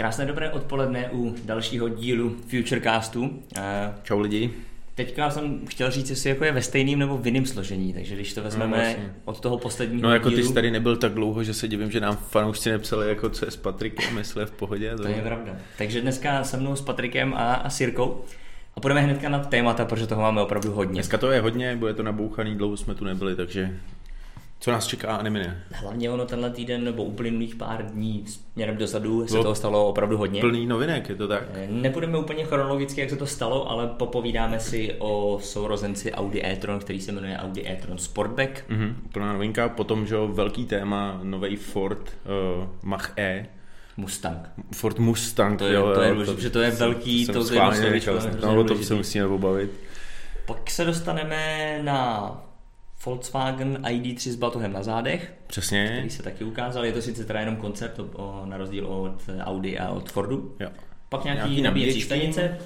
Krásné dobré odpoledne u dalšího dílu Futurecastu. Eh, Čau lidi. Teďka jsem chtěl říct, jestli jako je ve stejném nebo v jiném složení, takže když to vezmeme No, vlastně. od toho posledního No jako ty dílu, jsi tady nebyl tak dlouho, že se divím, že nám fanoušci nepsali jako co je s Patrikem, jestli je v pohodě. To je pravda. Takže dneska se mnou s Patrikem a, a Sirkou a půjdeme hnedka na témata, protože toho máme opravdu hodně. Dneska to je hodně, bude to nabouchaný, dlouho jsme tu nebyli, takže co nás čeká a nemine. Hlavně ono tenhle týden nebo uplynulých pár dní směrem dozadu se Bylo toho stalo opravdu hodně. Plný novinek, je to tak? Eh, Nepůjdeme úplně chronologicky, jak se to stalo, ale popovídáme si o sourozenci Audi e-tron, který se jmenuje Audi e-tron Sportback. Mhm, úplná novinka, potom, že jo, velký téma, nový Ford uh, Mach E, Mustang. Ford Mustang, To je- jo, to je důležité, protože to je velký, to je slovíčko, nechal je jsem- hrozně No, o tom důležitý. se musíme pobavit. Pak se dostaneme na Volkswagen ID3 s batohem na zádech, Přesně, který se taky ukázal. Je to sice teda jenom koncept, o, na rozdíl od Audi a od Fordu. jo. Pak nějaký, Nějaký nabíjecí stanice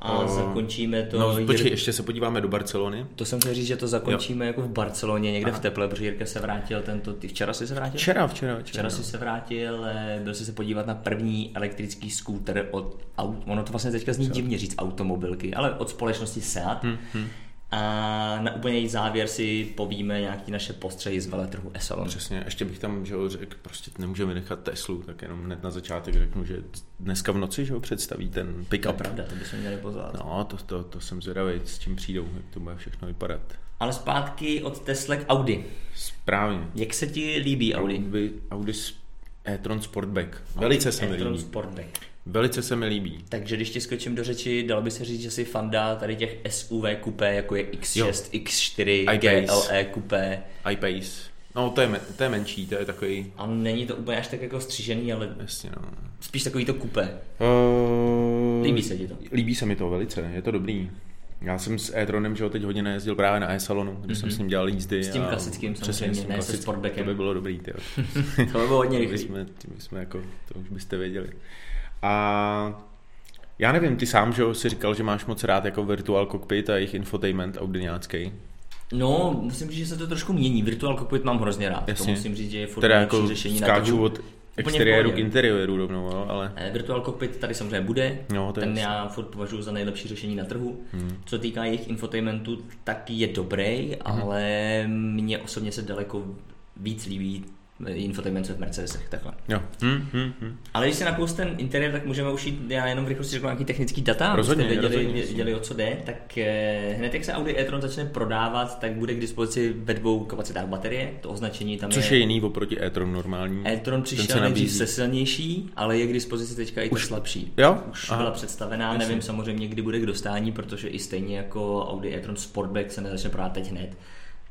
a O, zakončíme to... No, Jir- počkej, ještě se podíváme do Barcelony. To jsem chtěl říct, že to zakončíme jako v Barceloně, někde Aha. v teple, protože Jirka se vrátil tento... Ty včera jsi se vrátil? Včera, včera, včera. Včera jsi se vrátil, eh, byl jsi se podívat na první elektrický skúter od, aut- ono to vlastně teďka zní divně říct automobilky, ale od společnosti Seat. Hm, hm. A na úplně závěr si povíme nějaký naše postřehy z veletrhu Esalon. Přesně, ještě bych tam že řekl, prostě nemůžeme nechat Teslu, tak jenom hned na začátek řeknu, že dneska v noci že jo, představí ten To je pick-up. pravda, to bychom měli pozvat. No. To, to, to jsem zvědavý, s čím přijdou, jak to bude všechno vypadat. Ale zpátky od Tesla k Audi. Správně. Jak se ti líbí Audi? Audi, Audi e-tron Sportback. Velice se mi e-tron líbí. Sportback. Velice se mi líbí. Takže když ti skočím do řeči, dalo by se říct, že si fanda tady těch SUV kupé, jako je X6, Jo. X4, iPace. GLE kupé. iPace. No, to je, to je menší, to je takový, A není to úplně až tak jako střížený, ale jasně no. spíš takový to kupé. Uh, Líbí se ti to? Líbí se mi to velice, je to dobrý. Já jsem s e-tronem, že ho teď hodně nejezdil právě na e-salonu, kde mm-hmm. jsem s ním dělal jízdy. Mhm. S tím klasickým samozřejmě, s tím ne se klasickým. Sportbackem. To by bylo dobrý, tyjo. To by bylo hodně rychlý. jsme, to, by jsme jako, to už byste věděli. A já nevím, ty sám, že jo, si říkal, že máš moc rád jako virtual cockpit a jejich infotainment audiňácký. No, musím říct, že se to trošku mění. Virtual cockpit mám hrozně rád. Jasně. To musím říct, že je furt Teda nejlepší jako řešení na od exteriéru k interiéru rovnou, jo, ale Eh, Virtual cockpit tady samozřejmě bude, No, to je ten jasný. já furt považuji za nejlepší řešení na trhu. Hmm. Co týká jejich infotainmentu, tak je dobrý, ale mně osobně se daleko víc líbí infotainment v Mercedesech, takhle. jo. Hm, hm, hm. Ale když si nakous ten interiér, tak můžeme už jít, já jenom v rychlosti řeknu nějaký technický data, Rozhodně, abyste věděli, rozhodně. věděli, o co jde, tak eh, hned jak se Audi e-tron začne prodávat, tak bude k dispozici ve dvou kapacitách baterie, to označení tam Což je jiný oproti e-tron normální. e-tron se přišel nejdřív se silnější, ale je k dispozici teďka i ta slabší. Jo? Už Aha. byla představená, Jasně. nevím samozřejmě, kdy bude k dostání, protože i stejně jako Audi e-tron Sportback se nezačne prodávat teď hned.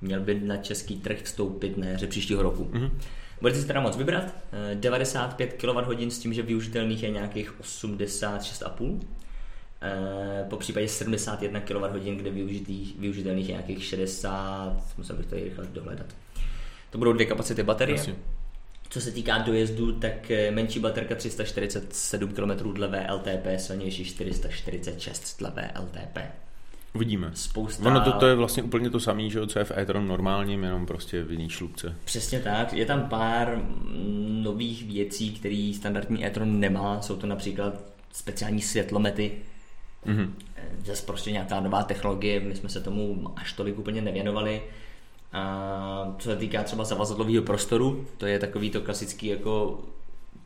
Měl by na český trh vstoupit na jaře příštího roku. Mhm. Budete si teda moc vybrat. eh, 95 kWh s tím, že využitelných je nějakých 86,5. Eh, Po případě 71 kWh, kde využitých, využitelných je nějakých 60, musím bych to rychle dohledat. To budou dvě kapacity baterie. Jasně. Co se týká dojezdu, tak eh, menší baterka 347 km dle VLTP, silnější 446 dle VLTP. Uvidíme. Spousta... Ono to, to je vlastně úplně to samé, že co je v e-tron normálním, jenom prostě v jiný šlubce. Přesně tak, je tam pár nových věcí, které standardní e-tron nemá, jsou to například speciální světlomety, Mhm. Eh, zase prostě nějaká nová technologie, my jsme se tomu až tolik úplně nevěnovali. A co se týká třeba zavazadlového prostoru, to je takový to klasický jako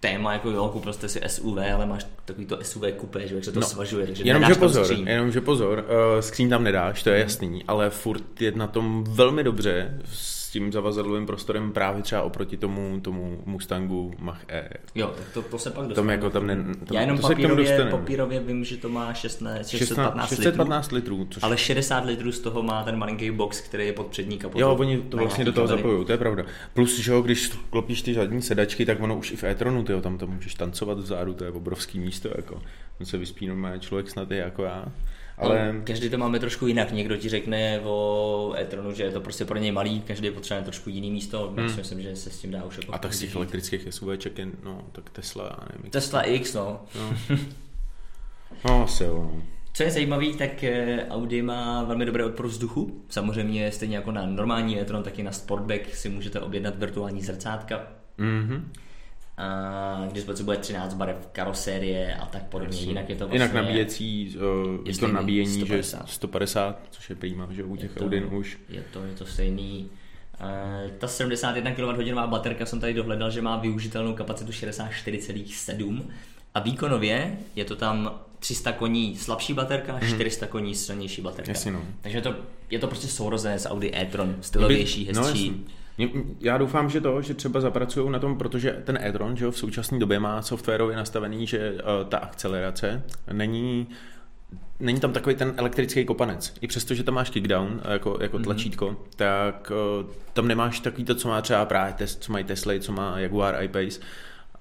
téma, jako jo, koupil jste si SUV, ale máš takový to SUV kupé, že jak se to No, svažuje, takže nedáš tam pozor, skříň. jenomže pozor, uh, skříň tam nedáš, to je jasný, ale furt je na tom velmi dobře s tím zavazadlovým prostorem právě třeba oproti tomu, tomu Mustangu Mach E. Jo, tak to, to se pak Tam dostane. jako tam ne, tam, Já jenom to se k tomu papírově, papírově vím, že to má 16, 16, 615, 615 litrů, litrů, což ale 60 litrů z toho má ten malinký box, který je pod přední kapotou. Jo, oni to vlastně do toho zapojují, to je pravda. Plus, že jo, když klopíš ty zadní sedačky, tak ono už i v e-tronu, tyjo, tam to můžeš tancovat vzadu, to je obrovský místo, jako. On se vyspí normálně člověk snad je jako já. Ale Ale každý to máme trošku jinak. Někdo ti řekne o e-tronu, že je to prostě pro něj malý, každý potřebuje trošku jiný místo. Hmm. Si myslím, že se s tím dá už jako a tak z těch elektrických SUVček je, no, tak Tesla, já nevím. Tesla X, no. No, no jo. no. Co je zajímavé, tak eh, Audi má velmi dobrý odpor vzduchu. Samozřejmě stejně jako na normální e-tron, tak i na Sportback si můžete objednat virtuální zrcátka. Mhm. A k dispozici bude 13 barev karosérie a tak podobně. Jasně. Jinak je to vlastně... Jinak nabíjecí, uh, je to nabíjení, 150. že 150, což je prýma, že u těch Audin už. Je to, je to stejný. Uh, ta 71 kWh baterka jsem tady dohledal, že má využitelnou kapacitu 64,7 a výkonově je to tam 300 koní slabší baterka a 400 koní silnější baterka. Jasně, no. Takže je to, je to prostě sourozené s Audi e-tron, stylovější, No, hezčí. Mě- Já doufám, že to, že třeba zapracují na tom, protože ten e-tron že jo, v současné době má softwarově nastavený, že uh, ta akcelerace není Není tam takový ten elektrický kopanec. I přesto, že tam máš kickdown jako, jako tlačítko, tak uh, tam nemáš takový to, co má třeba právě test, co mají Tesla, co má Jaguar I-Pace.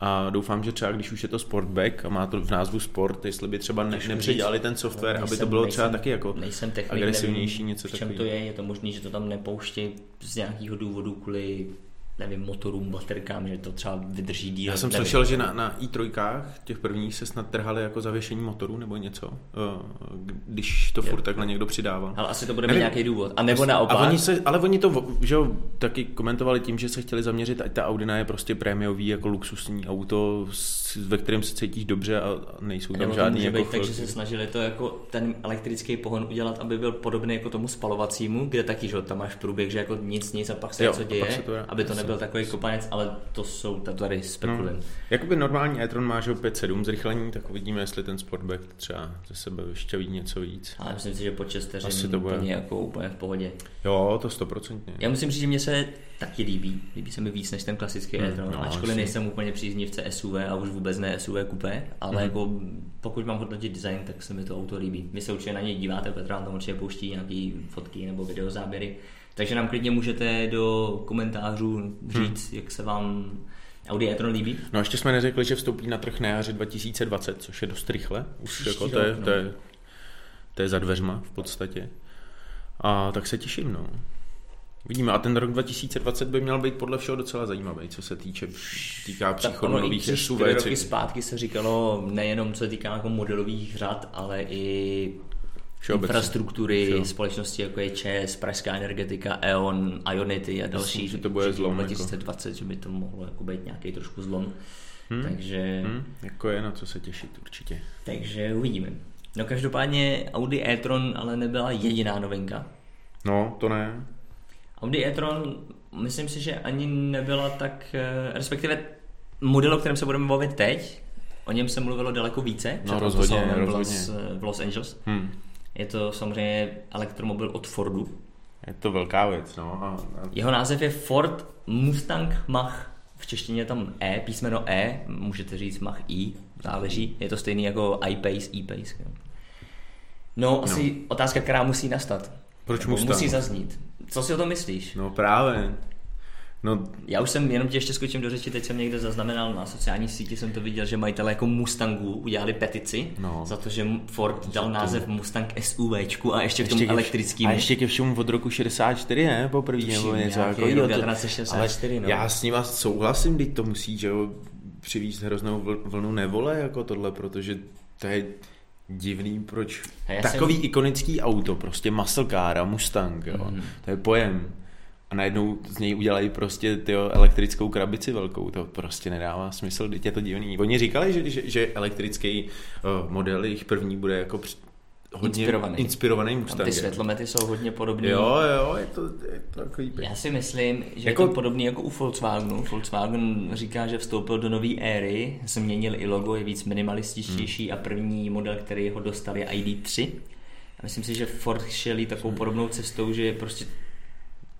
A doufám, že třeba když už je to Sportback a má to v názvu Sport, jestli by třeba ne, nepředělali ten software, aby to Nejsem- bylo třeba nejsem- taky jako nejsem technik, agresivnější, nevím, něco v čem to takového. je, je to možné, že to tam nepouští z nějakého důvodu kvůli nevím, motorům, baterkám, že to třeba vydrží díl. Já jsem nevím. slyšel, že na, na i3 těch prvních se snad trhali jako zavěšení motoru nebo něco, eh, když to furt takhle někdo přidával. Ale asi to bude mít Nevím. nějaký důvod. A nebo A naopak. oni se, ale oni to že jo, taky komentovali tím, že se chtěli zaměřit, ať ta Audina je prostě prémiový jako luxusní auto, ve kterém se cítíš dobře a a nejsou tam Nebo žádný jako být tak, že chvilky. se snažili to jako ten elektrický pohon udělat, aby byl podobný jako tomu spalovacímu, kde taky, že jo, tam máš průběh, že jako nic, nic a pak se Jo, něco a děje, se to aby to. Nebyl takový kopanec, ale to jsou, tady spekulujeme. No. Jakoby normální e-tron má že jo, 5.7 zrychlení, tak uvidíme, jestli ten Sportback třeba ze sebe vyšťaví něco víc. Ale myslím si, že po 6 Asi to bude. úplně, jako, úplně v pohodě. Jo, to stoprocentně. Já musím říct, že mě se taky líbí. Líbí se mi víc než ten klasický Hmm, e-tron. no, ačkoliv jasně. nejsem úplně příznivce SUV a už vůbec ne SUV kupé, ale Mhm. jako pokud mám hodnotit design, tak se mi to auto líbí. Vy se určitě na něj díváte, Petra vám tam určitě pouští nějaký fotky nebo videozáběry. Takže nám klidně můžete do komentářů říct, jak se vám Audi e-tron líbí. No a ještě jsme neřekli, že vstoupí na trh na jaře 2020, což je dost rychle. Už Příští jako to, je, no. to, je, to je za dveřma v podstatě. A tak se těším, no. Vidíme, a ten rok 2020 by měl být podle všeho docela zajímavý, co se týče týká příchodu nových SUV. roky zpátky se říkalo nejenom co se týká jako modelových řad, ale i Všeobecně. infrastruktury Všeho. společnosti jako je ČES, Pražská energetika, E.ON, Ionity a další. Myslím, že to bude zlom, jako. 2020, že by to mohlo jako být nějaký trošku zlom. Hmm. Takže, Hm, jako je na co se těšit určitě. takže uvidíme. No každopádně Audi e-tron ale nebyla jediná novinka. No, to ne. Audi e-tron, myslím si, že ani nebyla tak, eh, respektive model, o kterém se budeme bavit teď, o něm se mluvilo daleko více. No, rozhodně, autosalonem v rozhodně. Los, v Los Angeles. Hm. Je to samozřejmě elektromobil od Fordu. Je to velká věc, no. A, a Jeho název je Ford Mustang Mach. V češtině je tam E, písmeno E, můžete říct Mach I, záleží. Je to stejný jako iPace, E-Pace. jo. No, asi no. otázka, která musí nastat. Proč Mustang? Musí zaznít. Co si o tom myslíš? no právě. No, Já už jsem, jenom tě ještě skočím do řeči, teď jsem někde zaznamenal na sociální síti, jsem to viděl, že majitelé jako Mustangu udělali petici No. za to, že Ford dal název Mustang SUVčku a ještě k tomu ke, elektrickým. a ještě ke všemu od roku 64, ne? Poprvé nebo něco nějaký takového. rok To- 1964, ale no. Já s ním souhlasím, teď to musí, že jo, přivést hroznou vl- vlnu nevole jako tohle, protože to je divný, proč takový jsem- ikonický auto, prostě muscle car a Mustang, jo, Mhm. to je pojem. A najednou z něj udělají prostě tyjo, elektrickou krabici velkou, to prostě nedává smysl, teď je to divný. Oni říkali, že, že, že elektrický uh, model, jejich první bude jako při- hodně Inspirovaný. inspirovaný Tam Mustang. ty světlomety jsou hodně podobné. Jo, jo, je to, je to takový pěkný. Já si myslím, že Jako- jako... je to podobný jako u Volkswagenu. Volkswagen říká, že vstoupil do nové éry, změnil i logo, je víc minimalističtější Hmm. a první model, který ho dostal, je ID3. A myslím si, že Ford šel takovou podobnou cestou, že prostě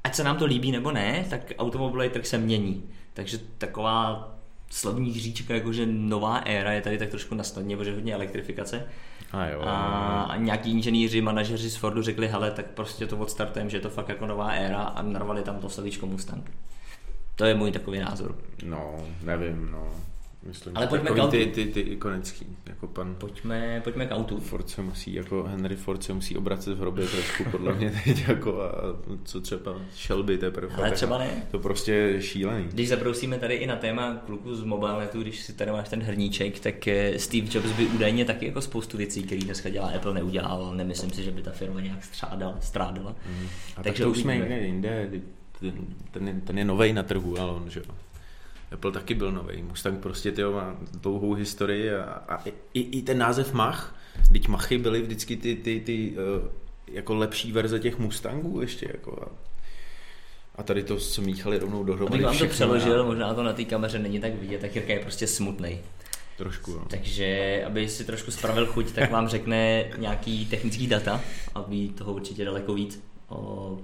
ať se nám to líbí nebo ne, tak automobilový trh se mění. Takže taková slovní hříčka, jakože nová éra je tady tak trošku na snadně, protože hodně elektrifikace. A jo. A, a nějaký inženýři, manažeři z Fordu řekli, hele, tak prostě to odstartujeme, že je to fakt jako nová éra a narvali tam to slovíčko Mustang. To je můj takový názor. No, nevím, no. Myslím, Ale že pojďme k ty, autu. ty, ty ikonický, jako pan Pojďme, pojďme k autu. Ford se musí, jako Henry Ford se musí obracet v hrobě trošku, podle mě teď, jako a co třeba Shelby teprve. Ale třeba jako- ne. To prostě je šílený. Když zabrousíme tady i na téma kluku z mobilnetu, když si tady máš ten hrníček, tak eh, Steve Jobs by údajně taky jako spoustu věcí, které dneska dělá Apple, neudělal. Nemyslím si, že by ta firma nějak strádala. strádala. Mm. A Takže tak to už jsme někde jinde, ten, ten, je, ten je novej na trhu, ale on, že jo. Apple taky byl nový. Mustang prostě tyjo, má dlouhou historii a, a i, i, ten název Mach, teď Machy byly vždycky ty, ty, ty uh, jako lepší verze těch Mustangů ještě jako a, a tady to se míchali rovnou dohromady. Abych vám to přeložil, a... možná to na té kameře není tak vidět, tak Jirka je prostě smutný. Trošku, jo. Takže, aby si trošku spravil chuť, tak vám řekne nějaký technický data a ví toho určitě daleko víc o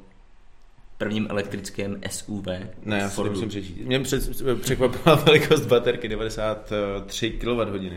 prvním elektrickém SUV. Ne, já si musím přečíst. Mě překvapila velikost baterky 93 kWh.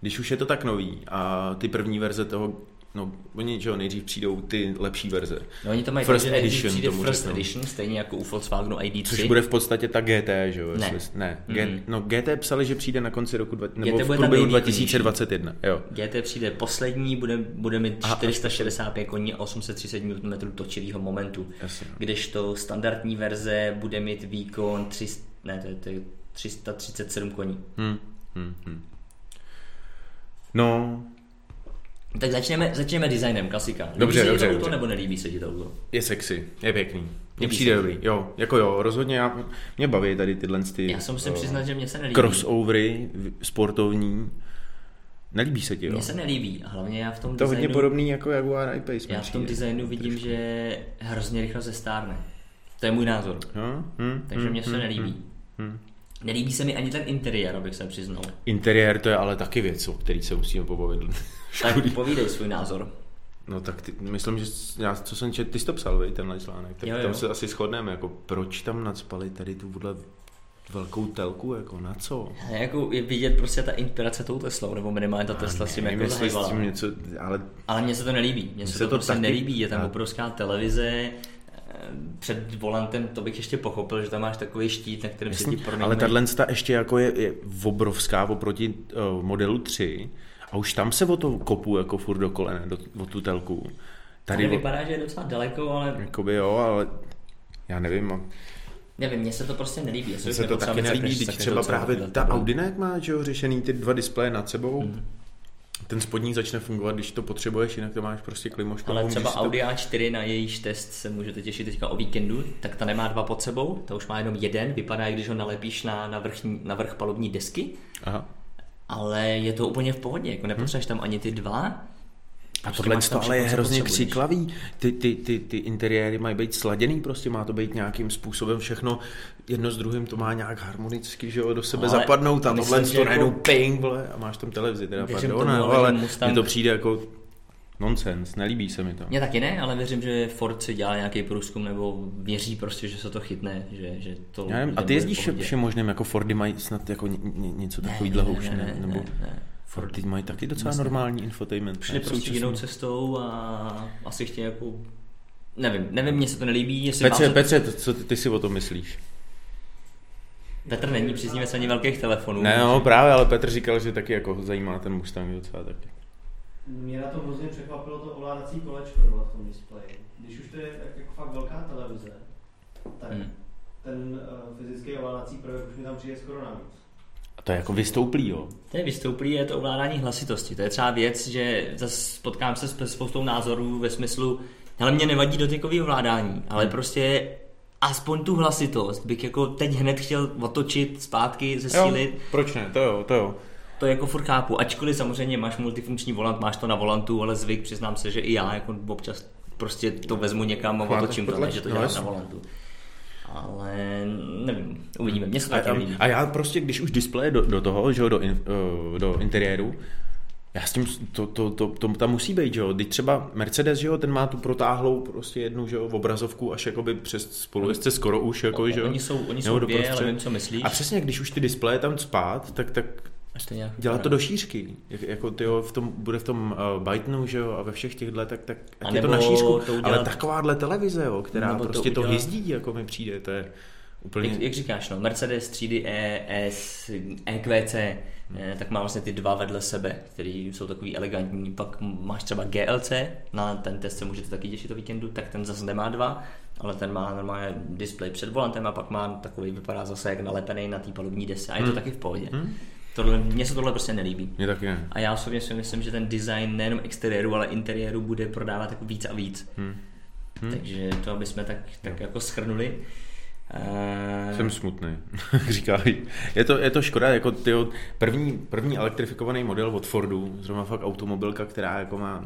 Když už je to tak nový a ty první verze toho No, oni že jo, nejdřív přijdou ty lepší verze. No, oni to mají first tak, edition, přijde tomu first řeknou. edition, stejně jako u Volkswagenu ID3. Což bude v podstatě ta GT, že jo? Ne. Jestli, ne. Mm-hmm. no, GT psali, že přijde na konci roku, dva, nebo GT v průběhu 2021. Jo. GT přijde poslední, bude, bude mít Aha, 465 koní a 830 Nm točivého momentu. Jasně. Kdežto standardní verze bude mít výkon 300, ne, to je, to je 337 koní. Hmm. Hmm. Hmm. No, tak začneme, začneme designem, klasika. Líbí dobře, se dobře, to dobře. auto, nebo nelíbí se ti to auto? Je sexy, je pěkný. Mně přijde dobrý, jo, jako jo, rozhodně já, mě baví tady tyhle ty Já se musím uh, přiznat, že mě se nelíbí. Crossovery sportovní, Nelíbí se ti, jo? Mně se nelíbí a hlavně já v tom To designu... hodně podobný jako Jaguar I-Pace. Já v tom designu vidím, trošku. že hrozně rychle zestárne. To je můj názor. No, hm, Takže hm, mně se hm, nelíbí. Hm, hm. Nelíbí se mi ani ten interiér, abych se přiznal. Interiér to je ale taky věc, o který se musíme pobavit. Tak povídej svůj názor. No tak ty, myslím, že já, co jsem četl, ty jsi to psal, vej, tenhle článek, tak jo, jo. tam se asi shodneme, jako proč tam nadspali tady tu velkou telku, jako na co? A jako je vidět prostě ta inspirace tou Teslou, nebo minimálně ta Tesla s tím jako s tím něco, ale... ale mně se to nelíbí, mně se, se to, to prostě taky... nelíbí, je tam a... obrovská televize, před volantem to bych ještě pochopil, že tam máš takový štít, na kterém Jasně, se ti pronejme. Ale tahle ještě jako je, je obrovská oproti uh, modelu 3 a už tam se o to kopu jako furt do kolene, do, o tu telku. Tady, Tady vypadá, že je docela daleko, ale... Jakoby jo, ale já nevím. Nevím, mně se to prostě nelíbí. Mně se to taky nelíbí, teď třeba právě ta Audi jak má, že jo, řešený ty dva displeje nad sebou. Hmm ten spodní začne fungovat, když to potřebuješ, jinak to máš prostě klimošku. Ale třeba Audi to... A4 na jejíž test se můžete těšit teďka o víkendu, tak ta nemá dva pod sebou, ta už má jenom jeden, vypadá, když ho nalepíš na, na, vrchní, na vrch palubní desky. Aha. Ale je to úplně v pohodě, jako nepotřebuješ tam ani ty dva, a prostě tohle to ale je hrozně křiklavý. Ty, ty, ty, ty interiéry mají být sladěný, prostě má to být nějakým způsobem všechno jedno s druhým to má nějak harmonicky, že jo, do sebe ale zapadnout a tohle to najednou jako... ping, vole, a máš tam televizi, teda pardon, tomu, ale, ale mně to přijde jako nonsens, nelíbí se mi to. Mně taky ne, ale věřím, že Ford si dělá nějaký průzkum nebo věří prostě, že se to chytne, že, že to... Já nevím, a ty jezdíš všem možným, jako Fordy mají snad jako ně, ně, něco takového už, ne, ne, nebo... Ne, ne. Fordy mají taky docela Myslím. normální infotainment. Šli prostě jinou cestou a asi chtějí jako Nevím, nevím, mně se to nelíbí. Jestli Petře, vám... Petře, co ty, ty si o tom myslíš? Petr není příznivec ani velkých telefonů. Ne, no, právě, ale Petr říkal, že taky jako zajímá ten Mustang docela taky. Mě na to hrozně překvapilo to ovládací kolečko dole v tom displeji. Když už to je tak, jako fakt velká televize, tak hmm. ten uh, fyzický ovládací prvek už mi tam přijde skoro navíc. A to je jako vystouplý, jo? To je vystouplý, je to ovládání hlasitosti. To je třeba věc, že zase potkám se s spoustou názorů ve smyslu, ale mě nevadí dotykový ovládání, ale hmm. prostě aspoň tu hlasitost bych jako teď hned chtěl otočit zpátky, zesílit. Jo, proč ne, to jo, to jo. To jako furt chápu, ačkoliv samozřejmě máš multifunkční volant, máš to na volantu, ale zvyk, přiznám se, že i já jako občas prostě to vezmu někam a otočím to, že to dělám no, na volantu ale nevím, uvidíme. Mě se to a, a, já prostě, když už displeje do, do toho, že jo, do, in, uh, do interiéru, já s tím, to, to, to, to tam musí být, že jo. Teď třeba Mercedes, že jo, ten má tu protáhlou prostě jednu, že jo, obrazovku až jakoby přes spolujezdce skoro už, jako, že jo. Oni jsou, oni jsou dvě, ale vím, co myslíš. A přesně, když už ty displeje tam spát, tak, tak Dělat to do šířky, jak, jako tyjo, v tom, bude v tom uh, Bytenu, že jo, a ve všech těchto, tak, tak ať je to na šířku, to udělat... ale takováhle televize, jo, která prostě to, udělat... to hyzdí, jako mi přijde, to je úplně... Jak, jak říkáš, no, Mercedes třídy E, S, EQC, hmm. Eh, tak má vlastně ty dva vedle sebe, které jsou takový elegantní, pak máš třeba GLC, na ten test se můžete taky těšit o víkendu, tak ten zase nemá dva, ale ten má normálně display před volantem a pak má takový, vypadá zase jak nalepený na té palubní dese a je to hmm. taky v pohodě. Hmm. Tohle, mně se tohle prostě nelíbí. Mně taky ne. A já osobně si myslím, že ten design nejenom exteriéru, ale interiéru bude prodávat jako víc a víc. Hmm. Hmm. Takže to, aby jsme tak, tak jako schrnuli. Uh... Jsem smutný, říkají. Je to, je to škoda, jako tyjo, první, první elektrifikovaný model od Fordu, zrovna fakt automobilka, která jako má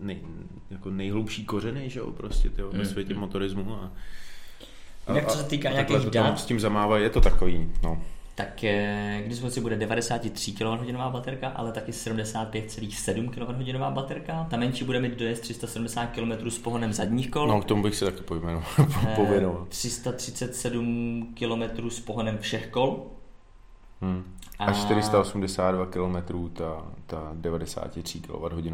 nej, jako nejhlubší kořeny, že jo, prostě tyjo, ve světě motorismu a, a, Jak co se týká nějakých dat? S tím zamává, je to takový, no tak k dispozici bude 93 kWh baterka, ale taky 75,7 kWh baterka. Ta menší bude mít dojezd 370 km s pohonem zadních kol. No, k tomu bych si taky pověnoval. 337 km s pohonem všech kol. Hmm. A, a 482 km ta, ta 93 kWh.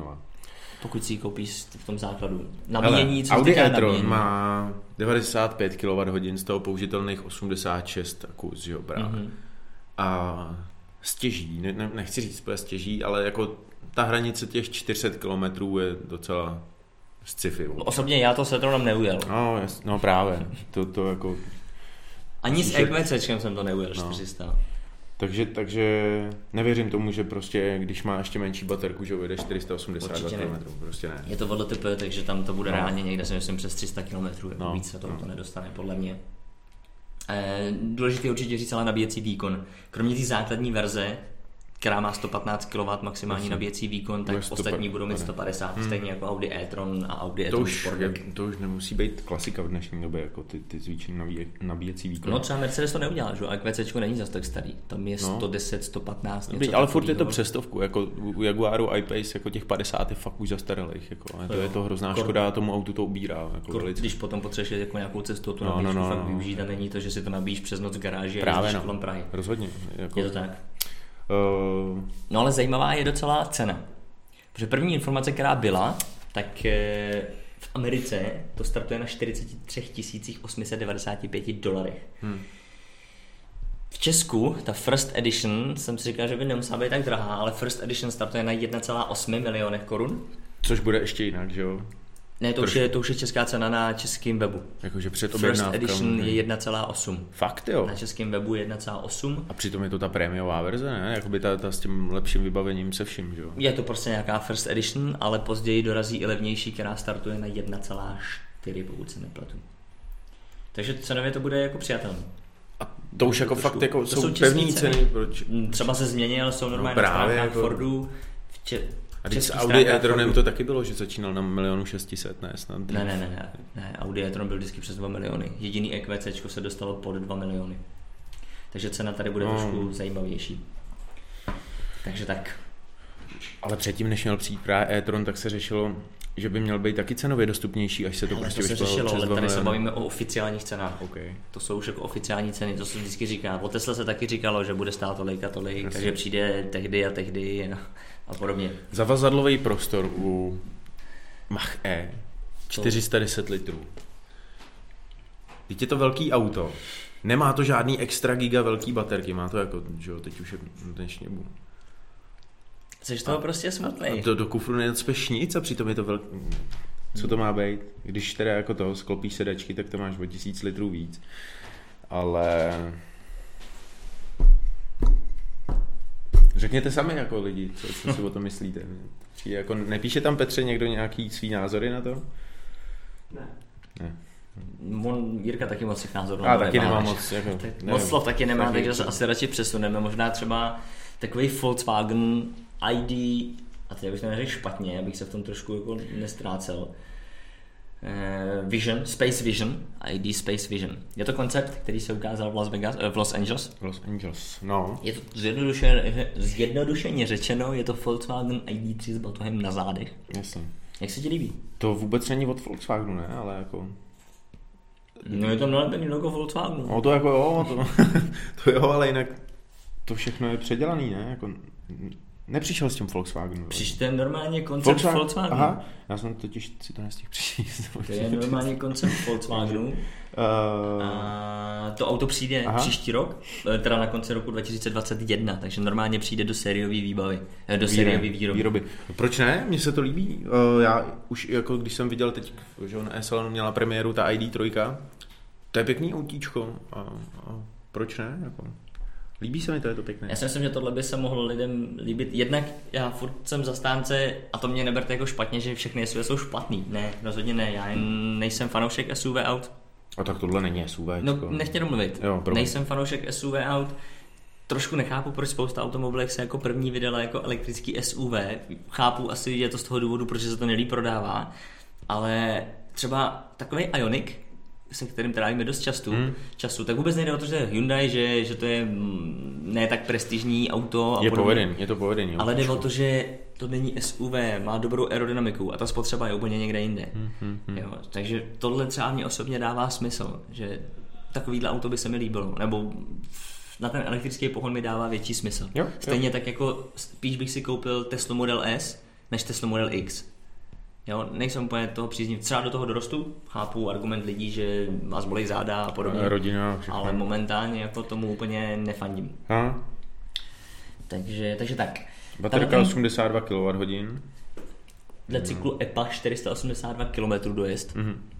Pokud si ji koupíš v tom základu. Nabíjení, co Audi e-tron má 95 kWh, z toho použitelných 86 kus, jo, právě. Mm-hmm a stěží, ne, ne, nechci říct úplně stěží, ale jako ta hranice těch 400 km je docela sci-fi. Osobně já to se Setronem neujel. No, jas, no právě, to, to jako... Ani s EQCčkem jsem to neujel, no. 400. Takže, takže nevěřím tomu, že prostě, když má ještě menší baterku, že ujede 482 km. Prostě ne. Je to VLTP, takže tam to bude no. reálně někde, si myslím, přes 300 km. Jako no. Víc se to, no. to nedostane, podle mě. Eh, důležité určitě říct ale nabíjecí výkon. Kromě té základní verze, která má 115 kW maximální Jasně. nabíjecí výkon, tak ostatní budou mít 150, hmm. stejně jako Audi e-tron a Audi e-tron to už, Sport. Jak, to už nemusí být klasika v dnešní době, jako ty, ty zvýšené nabíje, nabíjecí výkon. No třeba Mercedes to neudělal, že? A QC není zase tak starý, tam je 110, 115, něco Ale furt je to přestovku, jako u Jaguaru I-Pace, jako těch 50 je fakt už zastaralých, jako, to je to hrozná Kor... škoda, tomu autu to ubírá. Jako Kor, když potom potřebuješ jako nějakou cestu, tu no, no, no, fakt no. využít a není to, že si to nabíjíš přes noc v garáži Právě, a no. Prahy. Rozhodně. Jako... Je to tak. Uh... No ale zajímavá je docela cena. Protože první informace, která byla, tak eh, v Americe to startuje na 43 895 dolarech. Hmm. V Česku ta First Edition, jsem si říkal, že by nemusela být tak drahá, ale First Edition startuje na 1,8 milionech korun. Což bude ještě jinak, že jo? Ne, to už, je, to už je česká cena na českém webu. Jakože před First edition je 1,8. Fakt jo? Na českém webu je 1,8. A přitom je to ta prémiová verze, ne? Jakoby ta, ta s tím lepším vybavením se vším, že jo? Je to prostě nějaká first edition, ale později dorazí i levnější, která startuje na 1,4, pokud se nepletu. Takže cenově to bude jako přijatelné. A to už jako fakt jako to jsou, pevné ceny. ceny. Proč? Třeba se změní, ale jsou normálně no právě na jako... Fordu. Vče... A když s Audi e-tronem to taky bylo, že začínal na milionu 600, ne snad? Ne, ne, ne, ne, ne, Audi e-tron byl vždycky přes 2 miliony. Jediný EQC se dostalo pod 2 miliony. Takže cena tady bude no. trošku zajímavější. Takže tak. Ale předtím, než měl přijít právě e-tron, tak se řešilo, že by měl být taky cenově dostupnější, až se to ale prostě to se řešilo, ale tady se bavíme o oficiálních cenách. Okay. To jsou už jako oficiální ceny, to se vždycky říká. O Tesla se taky říkalo, že bude stát tolik a tolik, Jasně. takže přijde tehdy a tehdy a podobně. Zavazadlový prostor u Mach E 410 litrů. Teď je to velký auto. Nemá to žádný extra giga velký baterky, má to jako, že jo, teď už je dnešní Jsi toho prostě smutný. Do, do kufru nenacpeš nic a přitom je to velký... Co to má být? Když teda jako to sklopíš sedačky, tak to máš o tisíc litrů víc. Ale... Řekněte sami jako lidi, co, co si o tom myslíte. jako, nepíše tam Petře někdo nějaký svý názory na to? Ne. Ne. On, Jirka taky moc těch názorů A taky nemá moc. Jako, moc slov taky nemá, takže se asi radši přesuneme. Možná třeba takový Volkswagen ID, a teď bych to neřekl špatně, abych se v tom trošku jako nestrácel, eh, Vision, Space Vision, ID Space Vision. Je to koncept, který se ukázal v Las Vegas, eh, v Los Angeles. Los Angeles, no. Je to zjednodušeně, zjednodušeně řečeno, je to Volkswagen ID3 s batohem na zádech. Jasně. Jak se ti líbí? To vůbec není od Volkswagenu, ne? Ale jako... No je to nalepený logo Volkswagenu. No to jako jo, to, to jo, ale jinak to všechno je předělaný, ne? Jako Nepřišel s tím Volkswagen. Přišel normálně koncept Volkswagen. Volkswagenu. Aha, já jsem totiž si to nestihl přečíst. To je normálně koncept Volkswagenu. Uh... A to auto přijde Aha. příští rok, eh, teda na konci roku 2021, takže normálně přijde do sériové výbavy, eh, do sériové výroby. výroby. Proč ne? Mně se to líbí. Já už jako když jsem viděl teď, že na e měla premiéru ta ID3, to je pěkný autíčko. A, a proč ne? Jako. Líbí se mi to, je to pěkné. Já si myslím, že tohle by se mohlo lidem líbit. Jednak já furt jsem zastánce, a to mě neberte jako špatně, že všechny SUV jsou špatný. Ne, rozhodně ne. Já jen nejsem fanoušek SUV aut. A tak tohle není SUV. No, nechtěl mluvit. Jo, promiň. Nejsem fanoušek SUV aut. Trošku nechápu, proč spousta automobilek se jako první vydala jako elektrický SUV. Chápu, asi je to z toho důvodu, protože se to nelíp prodává. Ale třeba takový Ioniq, se kterým trávíme dost času, Hmm. času, tak vůbec nejde o to, že Hyundai, že, že to je mm, ne tak prestižní auto. A Je podobně. povedený, je to povedený. Ale jde o to, že to není SUV, má dobrou aerodynamiku a ta spotřeba je úplně někde jinde. Hmm, hmm, hmm. Jo, takže tohle třeba mě osobně dává smysl, že takovýhle auto by se mi líbilo, nebo na ten elektrický pohon mi dává větší smysl. Jo, jo. Stejně tak jako spíš bych si koupil Tesla Model S, než Tesla Model X. Jo, nejsem úplně toho příznivý. Třeba do toho dorostu, chápu argument lidí, že vás bolí záda a podobně. Rodina, všechno. ale momentálně jako tomu úplně nefandím. A, Takže, takže tak. baterka ten- 82 kWh. Dle cyklu EPA 482 km dojezd. Mhm.